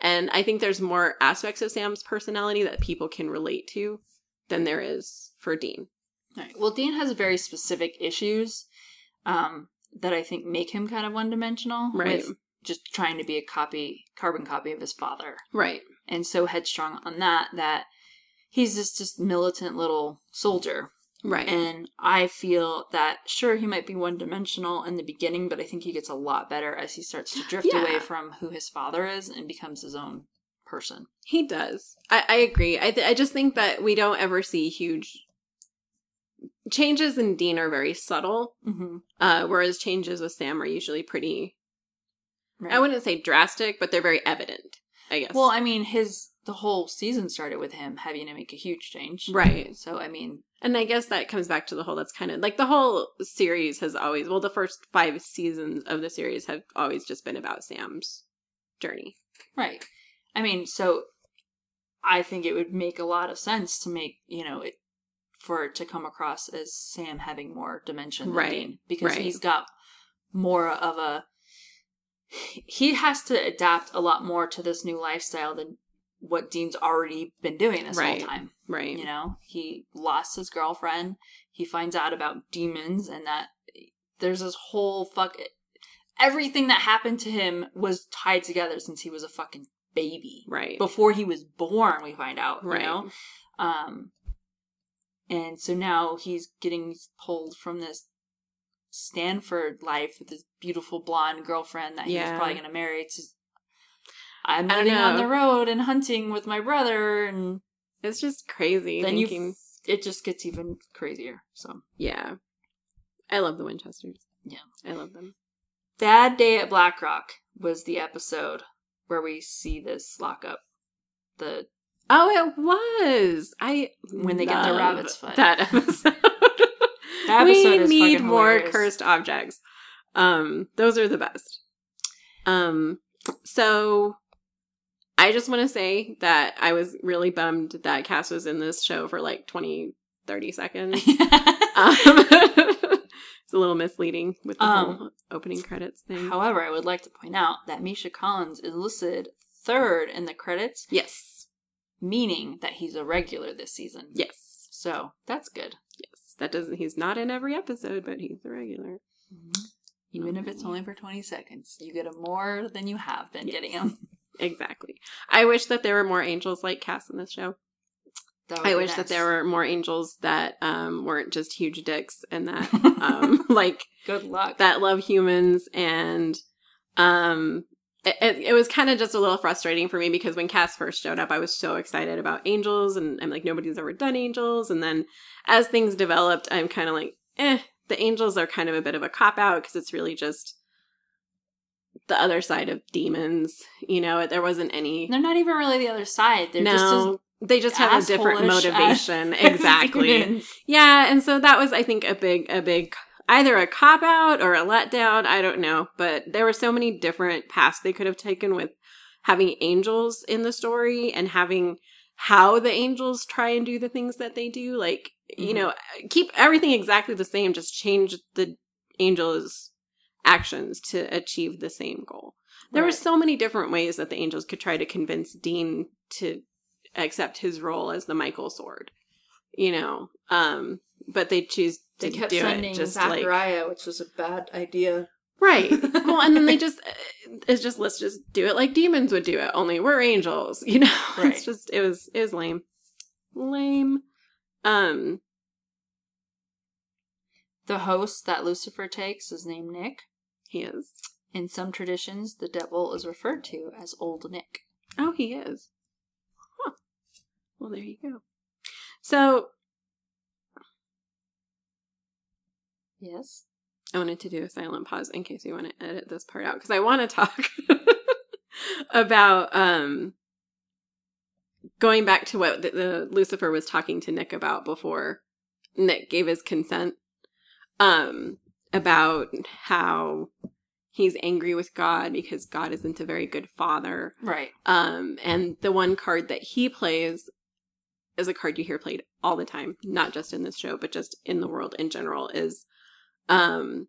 and I think there's more aspects of Sam's personality that people can relate to than there is for Dean. All right. Well, Dean has very specific issues um, that I think make him kind of one dimensional. Right. With just trying to be a copy, carbon copy of his father. Right. And so headstrong on that, that he's this just militant little soldier. Right. And I feel that, sure, he might be one dimensional in the beginning, but I think he gets a lot better as he starts to drift Yeah. away from who his father is and becomes his own person. He does. I, I agree. I th- I just think that we don't ever see huge changes in Dean are very subtle, Mm-hmm. uh, whereas changes with Sam are usually pretty. Right. I wouldn't say drastic, but they're very evident. I guess. Well, I mean, his the whole season started with him having to make a huge change. right. So, I mean, And I guess that comes back to the whole. That's kind of like the whole series has always. Well, the first five seasons of the series have always just been about Sam's journey. right. I mean, so I think it would make a lot of sense to make, you know, it for it to come across as Sam having more dimension than Right, Dean because right. he's got more of a he has to adapt a lot more to this new lifestyle than what Dean's already been doing this Right. whole time. Right. You know, he lost his girlfriend. He finds out about demons and that there's this whole fuck. Everything that happened to him was tied together since he was a fucking baby. Right. Before he was born, we find out. Right. You know, um, and so now he's getting pulled from this Stanford life with this beautiful blonde girlfriend that Yeah. was probably going to marry to. I'm living on the road and hunting with my brother, and It's just crazy. then you thinking, it just gets even crazier. So yeah. I love the Winchesters. Yeah. I love them. Bad Day at Black Rock was the episode where we see this lockup. The Oh, it was. I When they get the rabbit's foot. That episode. That we need more cursed objects. Um, those are the best. Um, so I just want to say that I was really bummed that Cass was in this show for like 20, 30 seconds. um, it's a little misleading with the Um, whole opening credits thing. However, I would like to point out that Misha Collins is listed third in the credits, yes. meaning that he's a regular this season. Yes. So that's good. Yes. That doesn't, he's not in every episode, but he's a regular. Even if it's only for 20 seconds, you get him more than you have been getting him. Exactly. I wish that there were more angels like Cass in this show. I wish nice. that there were more angels that um, weren't just huge dicks and that um, like Good luck. that love humans and um, it, it, it was kind of just a little frustrating for me because when Cass first showed up, I was so excited about angels and I'm like nobody's ever done angels and then as things developed, I'm kind of like eh, the angels are kind of a bit of a cop out because it's really just the other side of demons. You know, there wasn't any. They're not even really the other side. They're no, just they just have a different motivation. exactly. Yeah, and so that was, I think, a big, a big, either a cop out or a letdown. I don't know, but there were so many different paths they could have taken with having angels in the story and having how the angels try and do the things that they do. Like, you Mhm. know, keep everything exactly the same, just change the angels' actions to achieve the same goal. There were so many different ways that the angels could try to convince Dean to accept his role as the Michael sword. You know, um, but they choose They kept sending it just like Zachariah, which was a bad idea. right. well, and then they just it's just let's just do it like demons would do it. Only we're angels. You know, Right. it's just it was it was lame, lame. Um, The host that Lucifer takes is named Nick. he is. In some traditions, the devil is referred to as Old Nick. Oh, he is. Huh. Well, there you go. So Yes. I wanted to do a silent pause in case you want to edit this part out because I want to talk about um going back to what the, the Lucifer was talking to Nick about before Nick gave his consent um about how he's angry with God because God isn't a very good father Right. um and the one card that he plays is a card you hear played all the time not just in this show but just in the world in general is um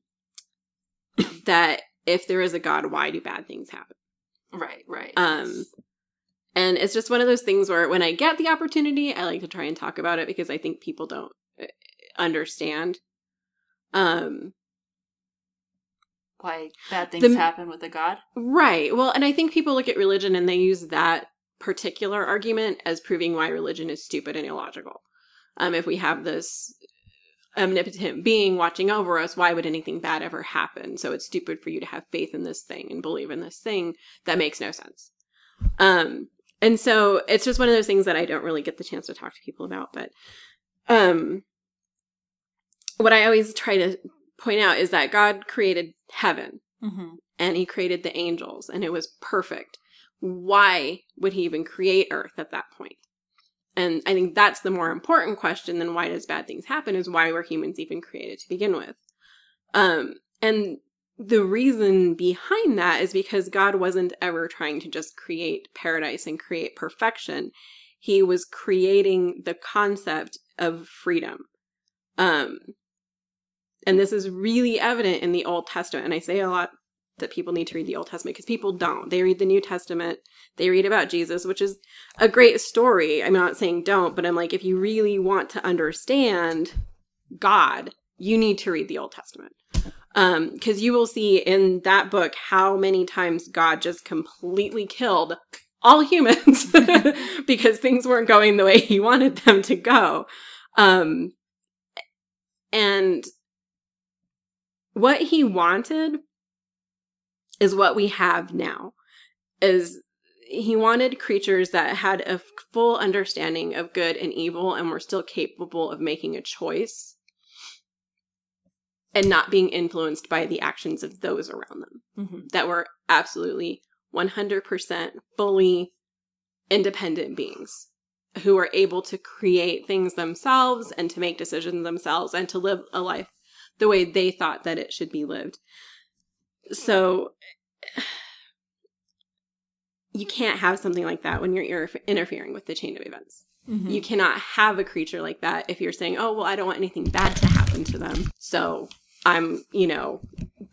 that if there is a god why do bad things happen Right. Right. um and it's just one of those things where when i get the opportunity i like to try and talk about it because i think people don't uh, understand um why bad things The- happen with a god. Right. Well, and I think people look at religion and they use that particular argument as proving why religion is stupid and illogical. Um, if we have this omnipotent being watching over us, why would anything bad ever happen? So it's stupid for you to have faith in this thing and believe in this thing. That makes no sense. Um, and so it's just one of those things that I don't really get the chance to talk to people about. But um, what I always try to point out is that God created heaven Mm-hmm. and he created the angels and it was perfect. Why would he even create Earth at that point? And I think that's the more important question than why does bad things happen is why were humans even created to begin with? Um, and the reason behind that is because God wasn't ever trying to just create paradise and create perfection. He was creating the concept of freedom. Um, and this is really evident in the Old Testament. And I say a lot that people need to read the Old Testament because people don't. They read the New Testament, they read about Jesus, which is a great story. I'm not saying don't, but I'm like, if you really want to understand God, you need to read the Old Testament. Um, because you will see in that book how many times God just completely killed all humans because things weren't going the way he wanted them to go. Um, and what he wanted is what we have now is he wanted creatures that had a full understanding of good and evil and were still capable of making a choice and not being influenced by the actions of those around them Mm-hmm. that were absolutely 100% fully independent beings who were able to create things themselves and to make decisions themselves and to live a life the way they thought that it should be lived. So you can't have something like that when you're interfering with the chain of events. Mm-hmm. You cannot have a creature like that if you're saying, "Oh, well, I don't want anything bad to happen to them." So, I'm, you know,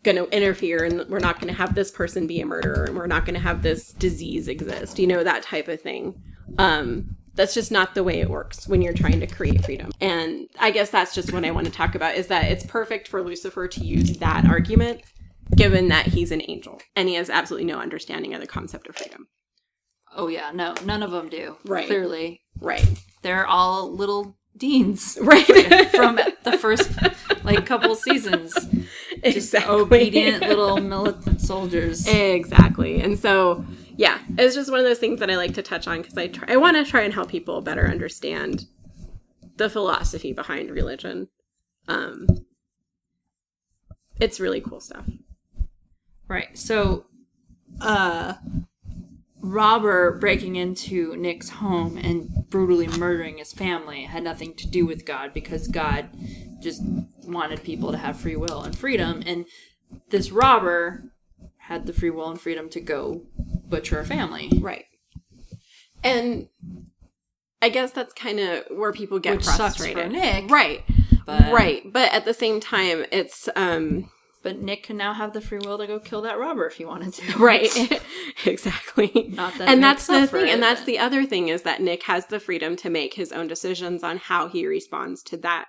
going to interfere and we're not going to have this person be a murderer and we're not going to have this disease exist. You know, that type of thing. Um that's just not the way it works when you're trying to create freedom. And I guess that's just what I want to talk about is that it's perfect for Lucifer to use that argument given that he's an angel and he has absolutely no understanding of the concept of freedom. Oh yeah, no, none of them do. Right. Clearly, Right. they're all little deans Right. from the first like couple seasons. Just obedient little militant soldiers. Exactly. And so, yeah, it's just one of those things that I like to touch on because I try, I want to try and help people better understand the philosophy behind religion. Um, it's really cool stuff. Right. So, uh, robber breaking into Nick's home and brutally murdering his family had nothing to do with God because God just wanted people to have free will and freedom. And this robber had the free will and freedom to go butcher a family, Right. And I guess that's kind of where people get which frustrated. Nick. Right. But, right. But at the same time, it's um But Nick can now have the free will to go kill that robber if he wanted to. right. exactly. Not that and that's the thing it, and that's but- the other thing is that nick has the freedom to make his own decisions on how he responds to that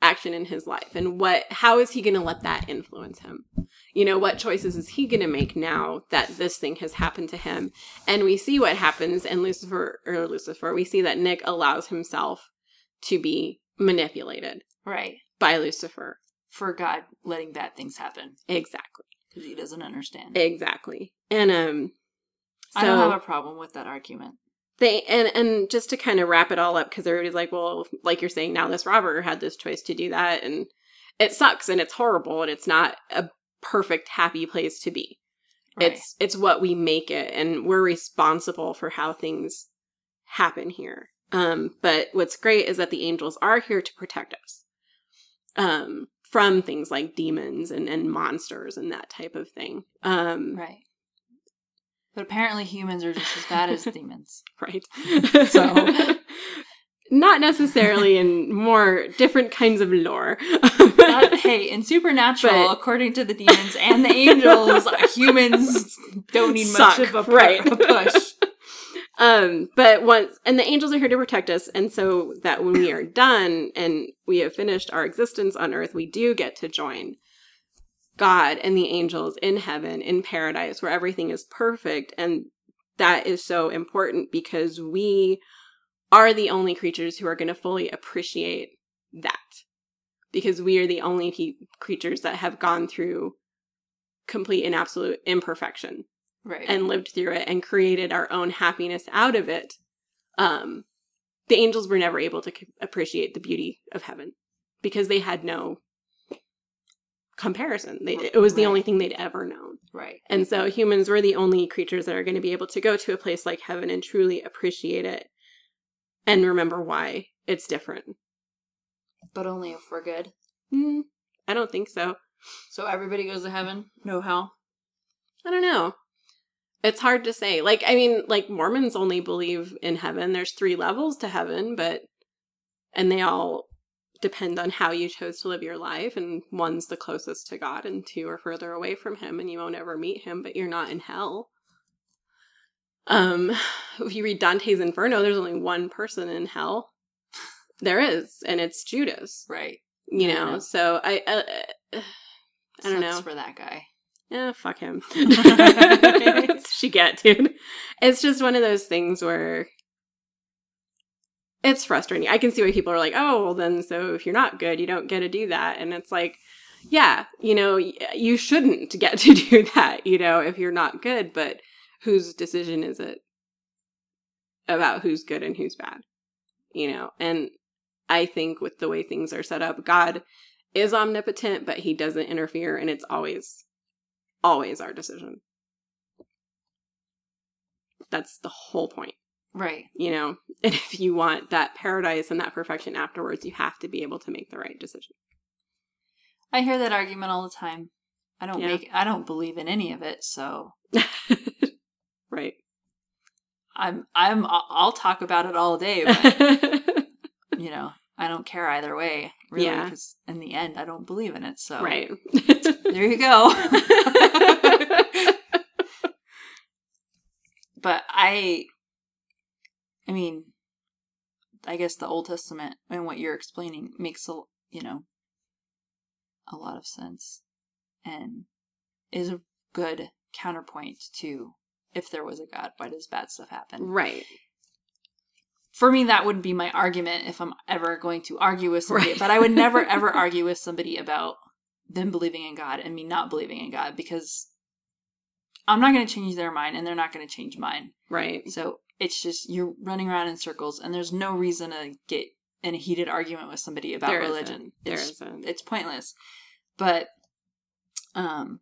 action in his life and what how is he going to let that influence him you know what choices is he going to make now that this thing has happened to him and we see what happens in lucifer or lucifer we see that nick allows himself to be manipulated right by lucifer for God letting bad things happen exactly because he doesn't understand. exactly and um I don't have a problem with that argument. they and and just to kind of wrap it all up because everybody's like well like you're saying now this robber had this choice to do that and it sucks and it's horrible and it's not a perfect happy place to be Right. it's it's what we make it and we're responsible for how things happen here um but what's great is that the angels are here to protect us um from things like demons and and monsters and that type of thing um right. But apparently humans are just as bad as demons. right? So- not necessarily in more different kinds of lore. That- hey, in Supernatural, But- according to the demons and the angels, humans don't need Suck, much of a, right. a push. Um, but once and the angels are here to protect us, and so that when we are done and we have finished our existence on Earth, we do get to join God and the angels in heaven, in paradise, where everything is perfect. And that is so important because we are the only creatures who are going to fully appreciate that. Because we are the only pe- creatures that have gone through complete and absolute imperfection Right. and lived through it and created our own happiness out of it. Um, the angels were never able to c- appreciate the beauty of heaven because they had no comparison. They, it was the Right. only thing they'd ever known. right. And so humans were the only creatures that are going to be able to go to a place like heaven and truly appreciate it and remember why it's different. But only if we're good. Mm, I don't think so. So everybody goes to heaven? No hell? I don't know. It's hard to say. Like, I mean, like Mormons only believe in heaven. There's three levels to heaven, but, and they all depend on how you chose to live your life. And one's the closest to God, and two are further away from Him, and you won't ever meet Him, but you're not in hell. Um, if you read Dante's Inferno, there's only one person in hell. There is, and it's Judas. Right. You know, know. so I, uh, uh, I don't Sucks know. for that guy. Yeah, fuck him. She get, dude. It's just one of those things where it's frustrating. I can see why people are like, oh, well, then so if you're not good, you don't get to do that. And it's like, yeah, you know, you shouldn't get to do that, you know, if you're not good, but whose decision is it about who's good and who's bad? You know, and I think with the way things are set up, God is omnipotent, but he doesn't interfere, and it's always always our decision. That's the whole point, Right. you know? And if you want that paradise and that perfection afterwards, you have to be able to make the right decision. I hear that argument all the time. I don't Yeah. make I don't believe in any of it, so right. I'm I'm I'll talk about it all day, but you know, I don't care either way, really, Yeah. because in the end I don't believe in it. So right. There you go. but I I mean, I guess the Old Testament and what you're explaining makes a you know a lot of sense and is a good counterpoint to if there was a God, why does bad stuff happen? right. For me, that wouldn't be my argument if I'm ever going to argue with somebody. Right. But I would never ever argue with somebody about them believing in God and me not believing in God because I'm not going to change their mind and they're not going to change mine. Right. So it's just you're running around in circles and there's no reason to get in a heated argument with somebody about There religion. isn't. There it's, isn't. it's pointless. But um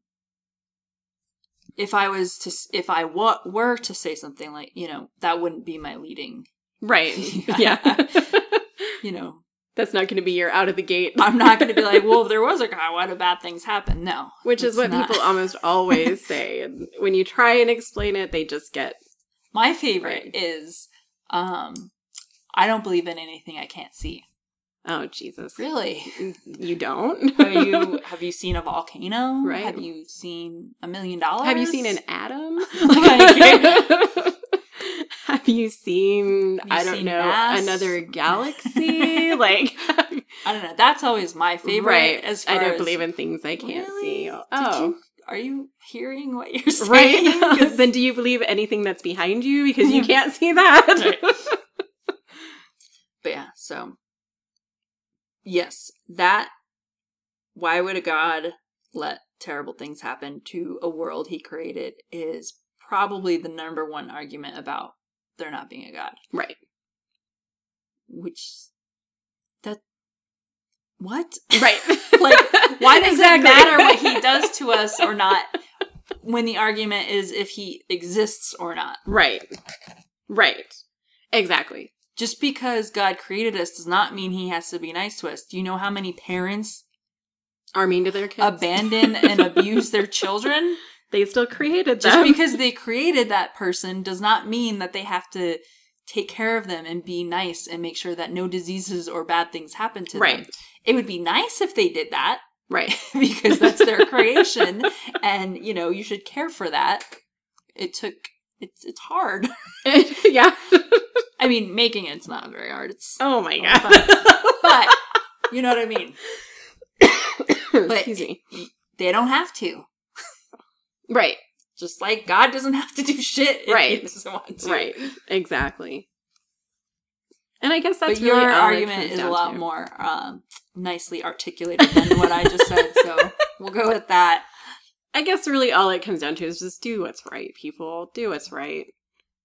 if I was to if I wa- were to say something like, you know, that wouldn't be my leading, Right. Yeah. you know, That's not going to be your out of the gate. I'm not going to be like, well, if there was a God, why do bad things happen? No. Which is what not. people almost always say. And when you try and explain it, they just get My favorite Right. is um I don't believe in anything I can't see. Oh Jesus! Really? You don't? have you have you seen a volcano? Right. Have you seen a million dollars? Have you seen an atom? Like- Have you seen? Have you I don't seen know mass? another galaxy. like, I don't know. That's always my favorite. right? As I don't as- believe in things I can't Really? see. Oh, you- are you hearing what you're saying? right. then do you believe anything that's behind you because you can't see that? But yeah, so yes, that why would a god let terrible things happen to a world he created is probably the number one argument about there not being a god. right. Which that what? Right. like why does Exactly. it matter what he does to us or not when the argument is if he exists or not? Right. Right. Exactly. Just because God created us does not mean he has to be nice to us. Do you know how many parents Are mean to their kids. abandon and abuse their children? they still created that. Just because they created that person does not mean that they have to take care of them and be nice and make sure that no diseases or bad things happen to them. Right. It would be nice if they did that Right. because that's their creation and you know, you should care for that. It took it's it's hard. yeah. I mean, making it's not very hard. It's Oh my god. but you know what I mean. But Excuse me. they don't have to. Right. Just like God doesn't have to do shit if Right. he doesn't want to. Right. Exactly. And I guess that's but your really all it argument is a lot to. more um, nicely articulated than what I just said, so we'll go with that. I guess really all it comes down to is just do what's right, people. Do what's right.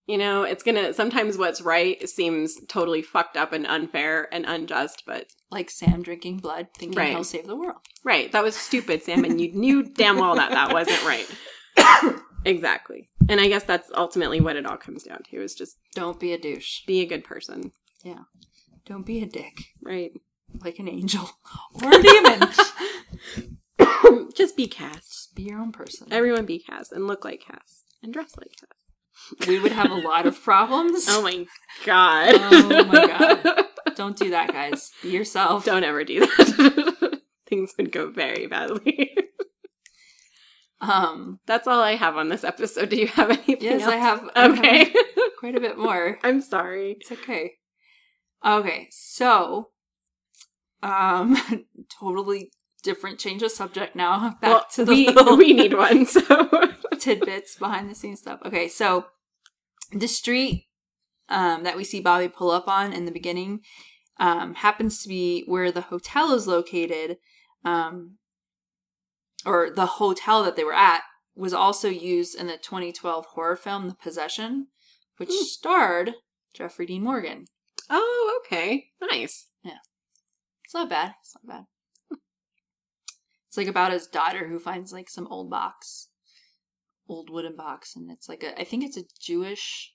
You know, it's gonna sometimes what's right seems totally fucked up and unfair and unjust, but Like Sam drinking blood, thinking Right. he'll save the world. right, that was stupid, Sam, and you knew damn well that that wasn't right. exactly. And I guess that's ultimately what it all comes down to is just Don't be a douche. be a good person. Yeah. Don't be a dick. Right. Like an angel or a demon. just be Cass. Just be your own person. Everyone be Cass and look like Cass and dress like Cass. We would have a lot of problems. Oh my god. Oh my God. Don't do that, guys. Be yourself. Don't ever do that. Things would go very badly. Um. That's all I have on this episode. Do you have anything Yes, else? I have. I have Okay. quite a bit more. I'm sorry. It's okay. Okay, so um totally different change of subject now. Back well, to the we, we need one, so tidbits behind the scenes stuff. Okay, so the street um that we see Bobby pull up on in the beginning um happens to be where the hotel is located. Um or the hotel that they were at was also used in the 2012 horror film The Possession, which Hmm. starred Jeffrey Dean Morgan. Oh, okay. Nice. Yeah. It's not bad. It's not bad. It's like about his daughter who finds like some old box, old wooden box, and it's like a. I think it's a Jewish.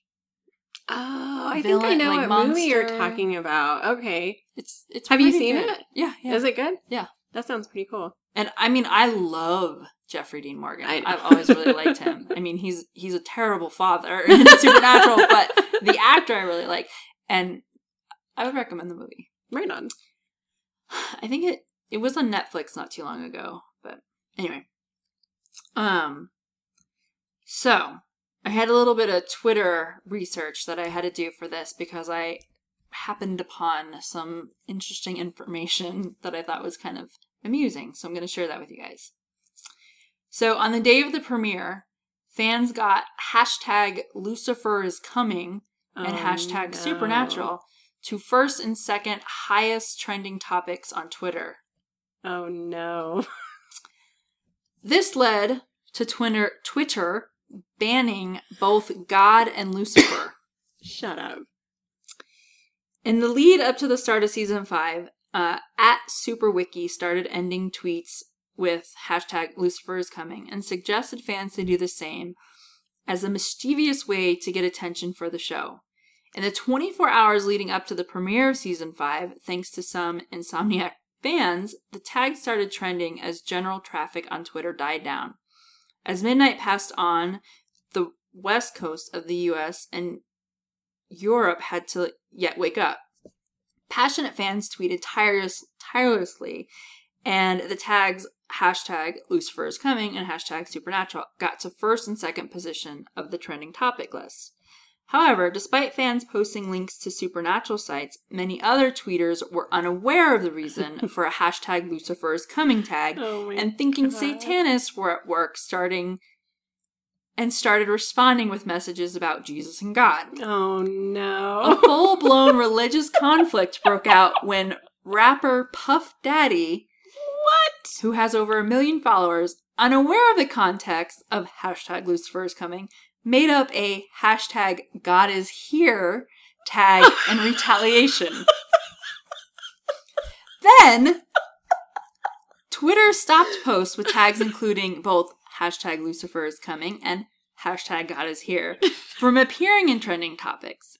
Oh, I Villain, think I know like, what movie you're talking about. Okay. It's it's. Have you seen good. it? Yeah, yeah. Is it good? Yeah. That sounds pretty cool. And I mean, I love Jeffrey Dean Morgan. I. I've always really liked him. I mean, he's he's a terrible father in Supernatural, but the actor I really like, and I would recommend the movie. Right on. I think it it was on Netflix not too long ago, but anyway. Um so I had a little bit of Twitter research that I had to do for this because I happened upon some interesting information that I thought was kind of amusing. So I'm going to share that with you guys. So on the day of the premiere, fans got hashtag Lucifer is coming and Oh, hashtag no. supernatural to first and second highest trending topics on Twitter. Oh no. This led to Twitter, Twitter banning both God and Lucifer. Shut up. In the lead up to the start of season five, uh, at SuperWiki started ending tweets with hashtag Lucifer is coming and suggested fans to do the same as a mischievous way to get attention for the show. In the 24 hours leading up to the premiere of season 5, thanks to some Insomniac fans, the tag started trending as general traffic on Twitter died down. As midnight passed on, the west coast of the US and Europe had to yet wake up. Passionate fans tweeted tireless, tirelessly, and the tags hashtag Lucifer is coming and hashtag Supernatural got to first and second position of the trending topic list. However, despite fans posting links to Supernatural sites, many other tweeters were unaware of the reason for a hashtag Lucifer is coming tag Oh and thinking God. Satanists were at work starting and started responding with messages about Jesus and God. Oh no. A full blown religious conflict broke out when rapper Puff Daddy, what? who has over a million followers, unaware of the context of hashtag Lucifer is coming, made up a hashtag God is here tag in retaliation. then Twitter stopped posts with tags including both hashtag Lucifer is coming and hashtag God is here from appearing in trending topics.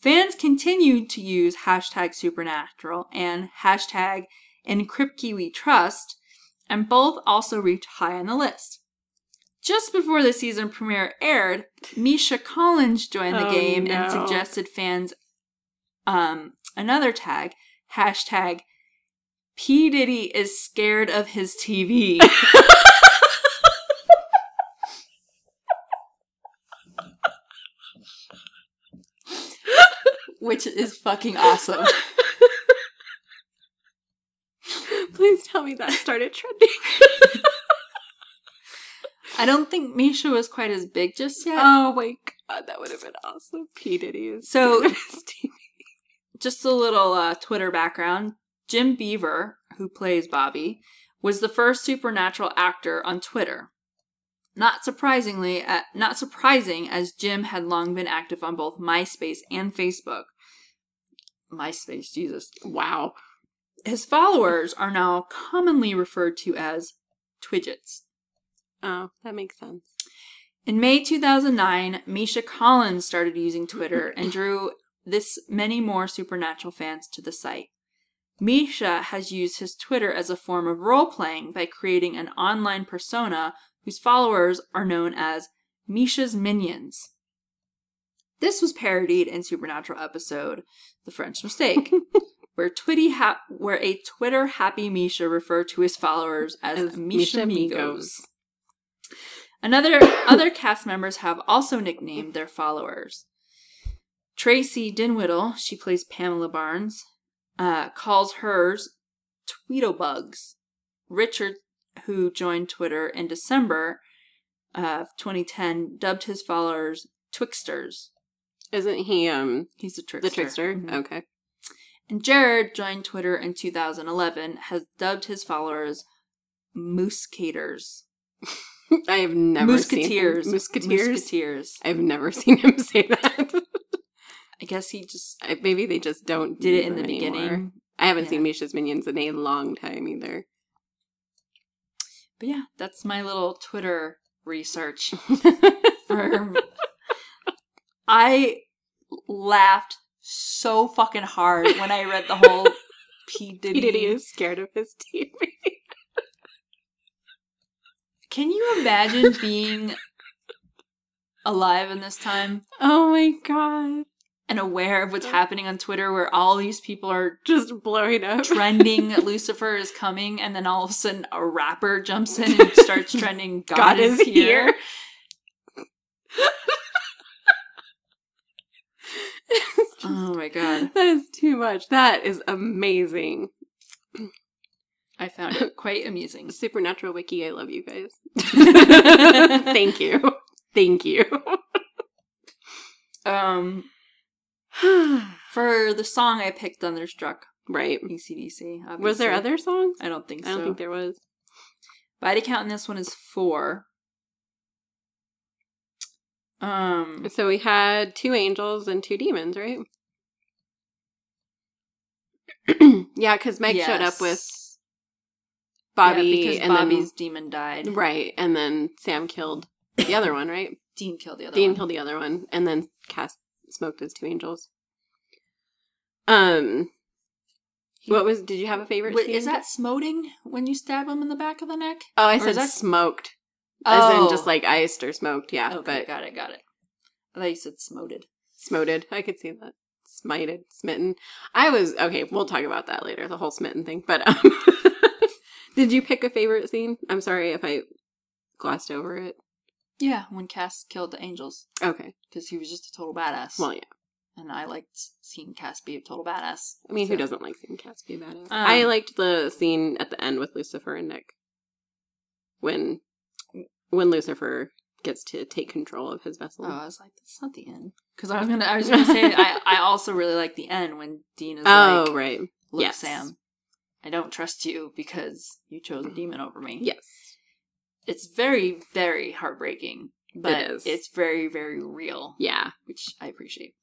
Fans continued to use hashtag supernatural and hashtag we trust, and both also reached high on the list. Just before the season premiere aired, Misha Collins joined the Oh, game and suggested fans um, another tag, hashtag P. Diddy is scared of his TV. Which is fucking awesome. Please tell me that started trending. I don't think Misha was quite as big just yet. Oh my god, that would have been awesome. P Diddy is So- scared of his TV. just a little uh, Twitter background. Jim Beaver, who plays Bobby, was the first supernatural actor on Twitter. Not surprisingly, uh, not surprising, as Jim had long been active on both MySpace and Facebook. MySpace, Jesus. wow. His followers are now commonly referred to as Twidgets. Oh, that makes sense. In May 2009, Misha Collins started using Twitter and drew this many more supernatural fans to the site. Misha has used his Twitter as a form of role playing by creating an online persona whose followers are known as Misha's Minions. This was parodied in Supernatural episode The French Mistake, where Twitty ha- where a Twitter happy Misha referred to his followers as, As Misha. Amigos. Another other cast members have also nicknamed their followers. Traci Dinwiddie, she plays Pamela Barnes, uh, calls hers Tweedlebugs. Richard, who joined Twitter in December of 2010, dubbed his followers Twixters. Isn't he um He's a trickster. the trickster? Mhm. Okay. And Jared joined Twitter in 2011, has dubbed his followers Moosecators. I have never seen Musketeers. him. Musketeers. Musketeers. I've never seen him say that. I guess he just Maybe they just don't did do it in the anymore. beginning. I haven't Yeah. seen Misha's Minions in a long time either. But yeah, that's my little Twitter research. For I laughed so fucking hard when I read the whole P Diddy. P Diddy is scared of his TV. Can you imagine being alive in this time Oh my god. and aware of what's happening on Twitter, where all these people are Just blowing up. trending Lucifer is coming, and then all of a sudden a rapper jumps in and starts trending God, God is, is here. here. Oh my god. that is too much. That is amazing. I found it quite amusing. Supernatural Wiki, I love you guys. Thank you. Thank you. Um, for the song I picked, Thunderstruck, right. ACDC. Obviously. Was there other songs? I don't think so. I don't think there was. Body count in this one is four. Um, So we had two angels and two demons, right? yeah, because Meg showed up with yes. Bobby Yeah, because and Bobby's demon died. right, and then Sam killed the other one, right? Dean killed the other Dean one. killed the other one, and then Cass smoked his two angels. Um, what was? Did you have a favorite? Wait, is that smoting when you stab him in the back of the neck? Oh, I or said that- smoked, as in Oh. just like iced or smoked. Yeah, Okay, but got it, got it. I thought you said smoted. smoted. I could see that. Smited, smitten. I was okay. We'll talk about that later. The whole smitten thing. But um, did you pick a favorite scene? I'm sorry if I glossed over it. Yeah, when Cass killed the angels Okay. because he was just a total badass. Well, yeah. and I liked seeing Cass be a total badass. I mean, who doesn't like seeing Cass be a badass? Um, I liked the scene at the end with Lucifer and Nick when when Lucifer gets to take control of his vessel. Oh, I was like, that's not the end. Because I was gonna, I was gonna say, I, I also really like the end when Dean is like, oh, like, right. "Look, yes. Sam, I don't trust you because you chose a demon over me." Yes. it's very, very heartbreaking, but is. it's very, very real, Yeah. which I appreciate.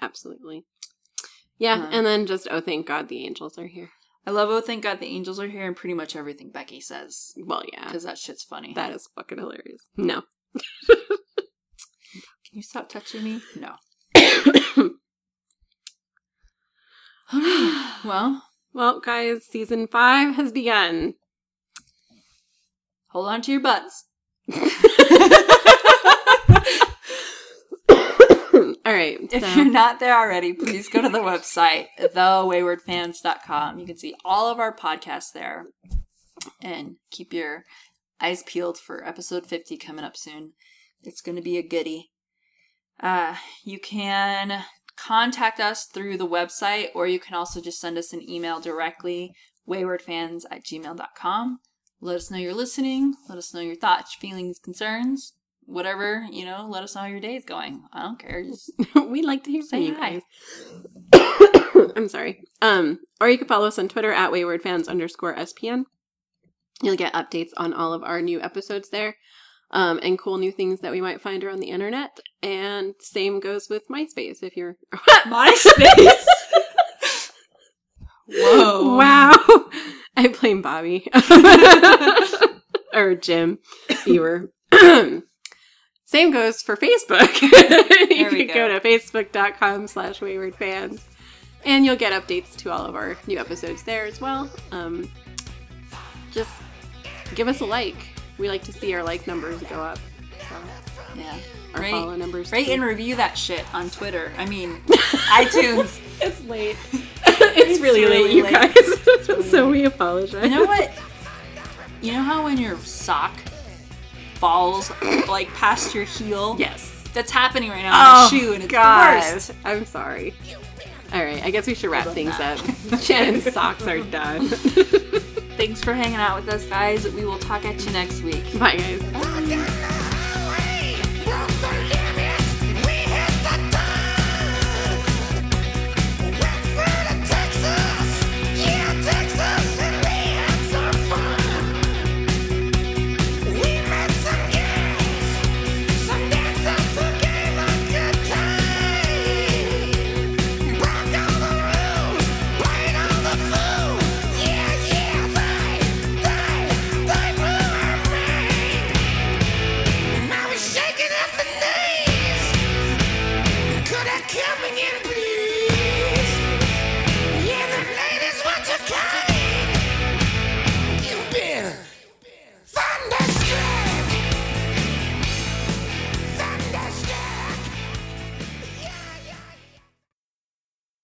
Absolutely. Yeah, Uh, and then just oh, thank God the angels are here. I love. Oh, thank God the angels are here, and pretty much everything Becky says Well, yeah, because that shit's funny. that is fucking hilarious. No. Can you stop touching me? No. All right. Well, well, guys, season five has begun. hold on to your butts. All right. If so- you're not there already, please go to the website, thewaywardfans.com. You can see all of our podcasts there and keep your eyes peeled for episode 50 coming up soon. It's going to be a goodie. Uh, you can contact us through the website, or you can also just send us an email directly, waywardfans at gmail.com. let us know you're listening. Let us know your thoughts, feelings, concerns, whatever. You know, let us know how your day is going. I don't care. Just We'd like to hear from you hi. guys. I'm sorry. Um, or you can follow us on Twitter at waywardfans underscore SPN. You'll get updates on all of our new episodes there. Um, and cool new things that we might find around the internet. And same goes with MySpace if you're MySpace. Whoa! Wow. I blame Bobby. or Jim Beaver. Same goes for Facebook. you can go. go. to facebook.com slash wayward fans and you'll get updates to all of our new episodes there as well. Um, just give us a like. We like to see our like numbers go up. So, Yeah. our Rate- follow numbers. Rate too. and review that shit on Twitter. I mean, iTunes. It's late. it's, really, really late, you late. guys. so we apologize. You know what? You know how when your sock falls like past your heel? Yes. That's happening right now on oh, my shoe, and it's the worst. Oh, I'm sorry. All right, I guess we should wrap things up. Shannon's socks are done. Thanks for hanging out with us, guys. We will talk at you next week. Bye, guys.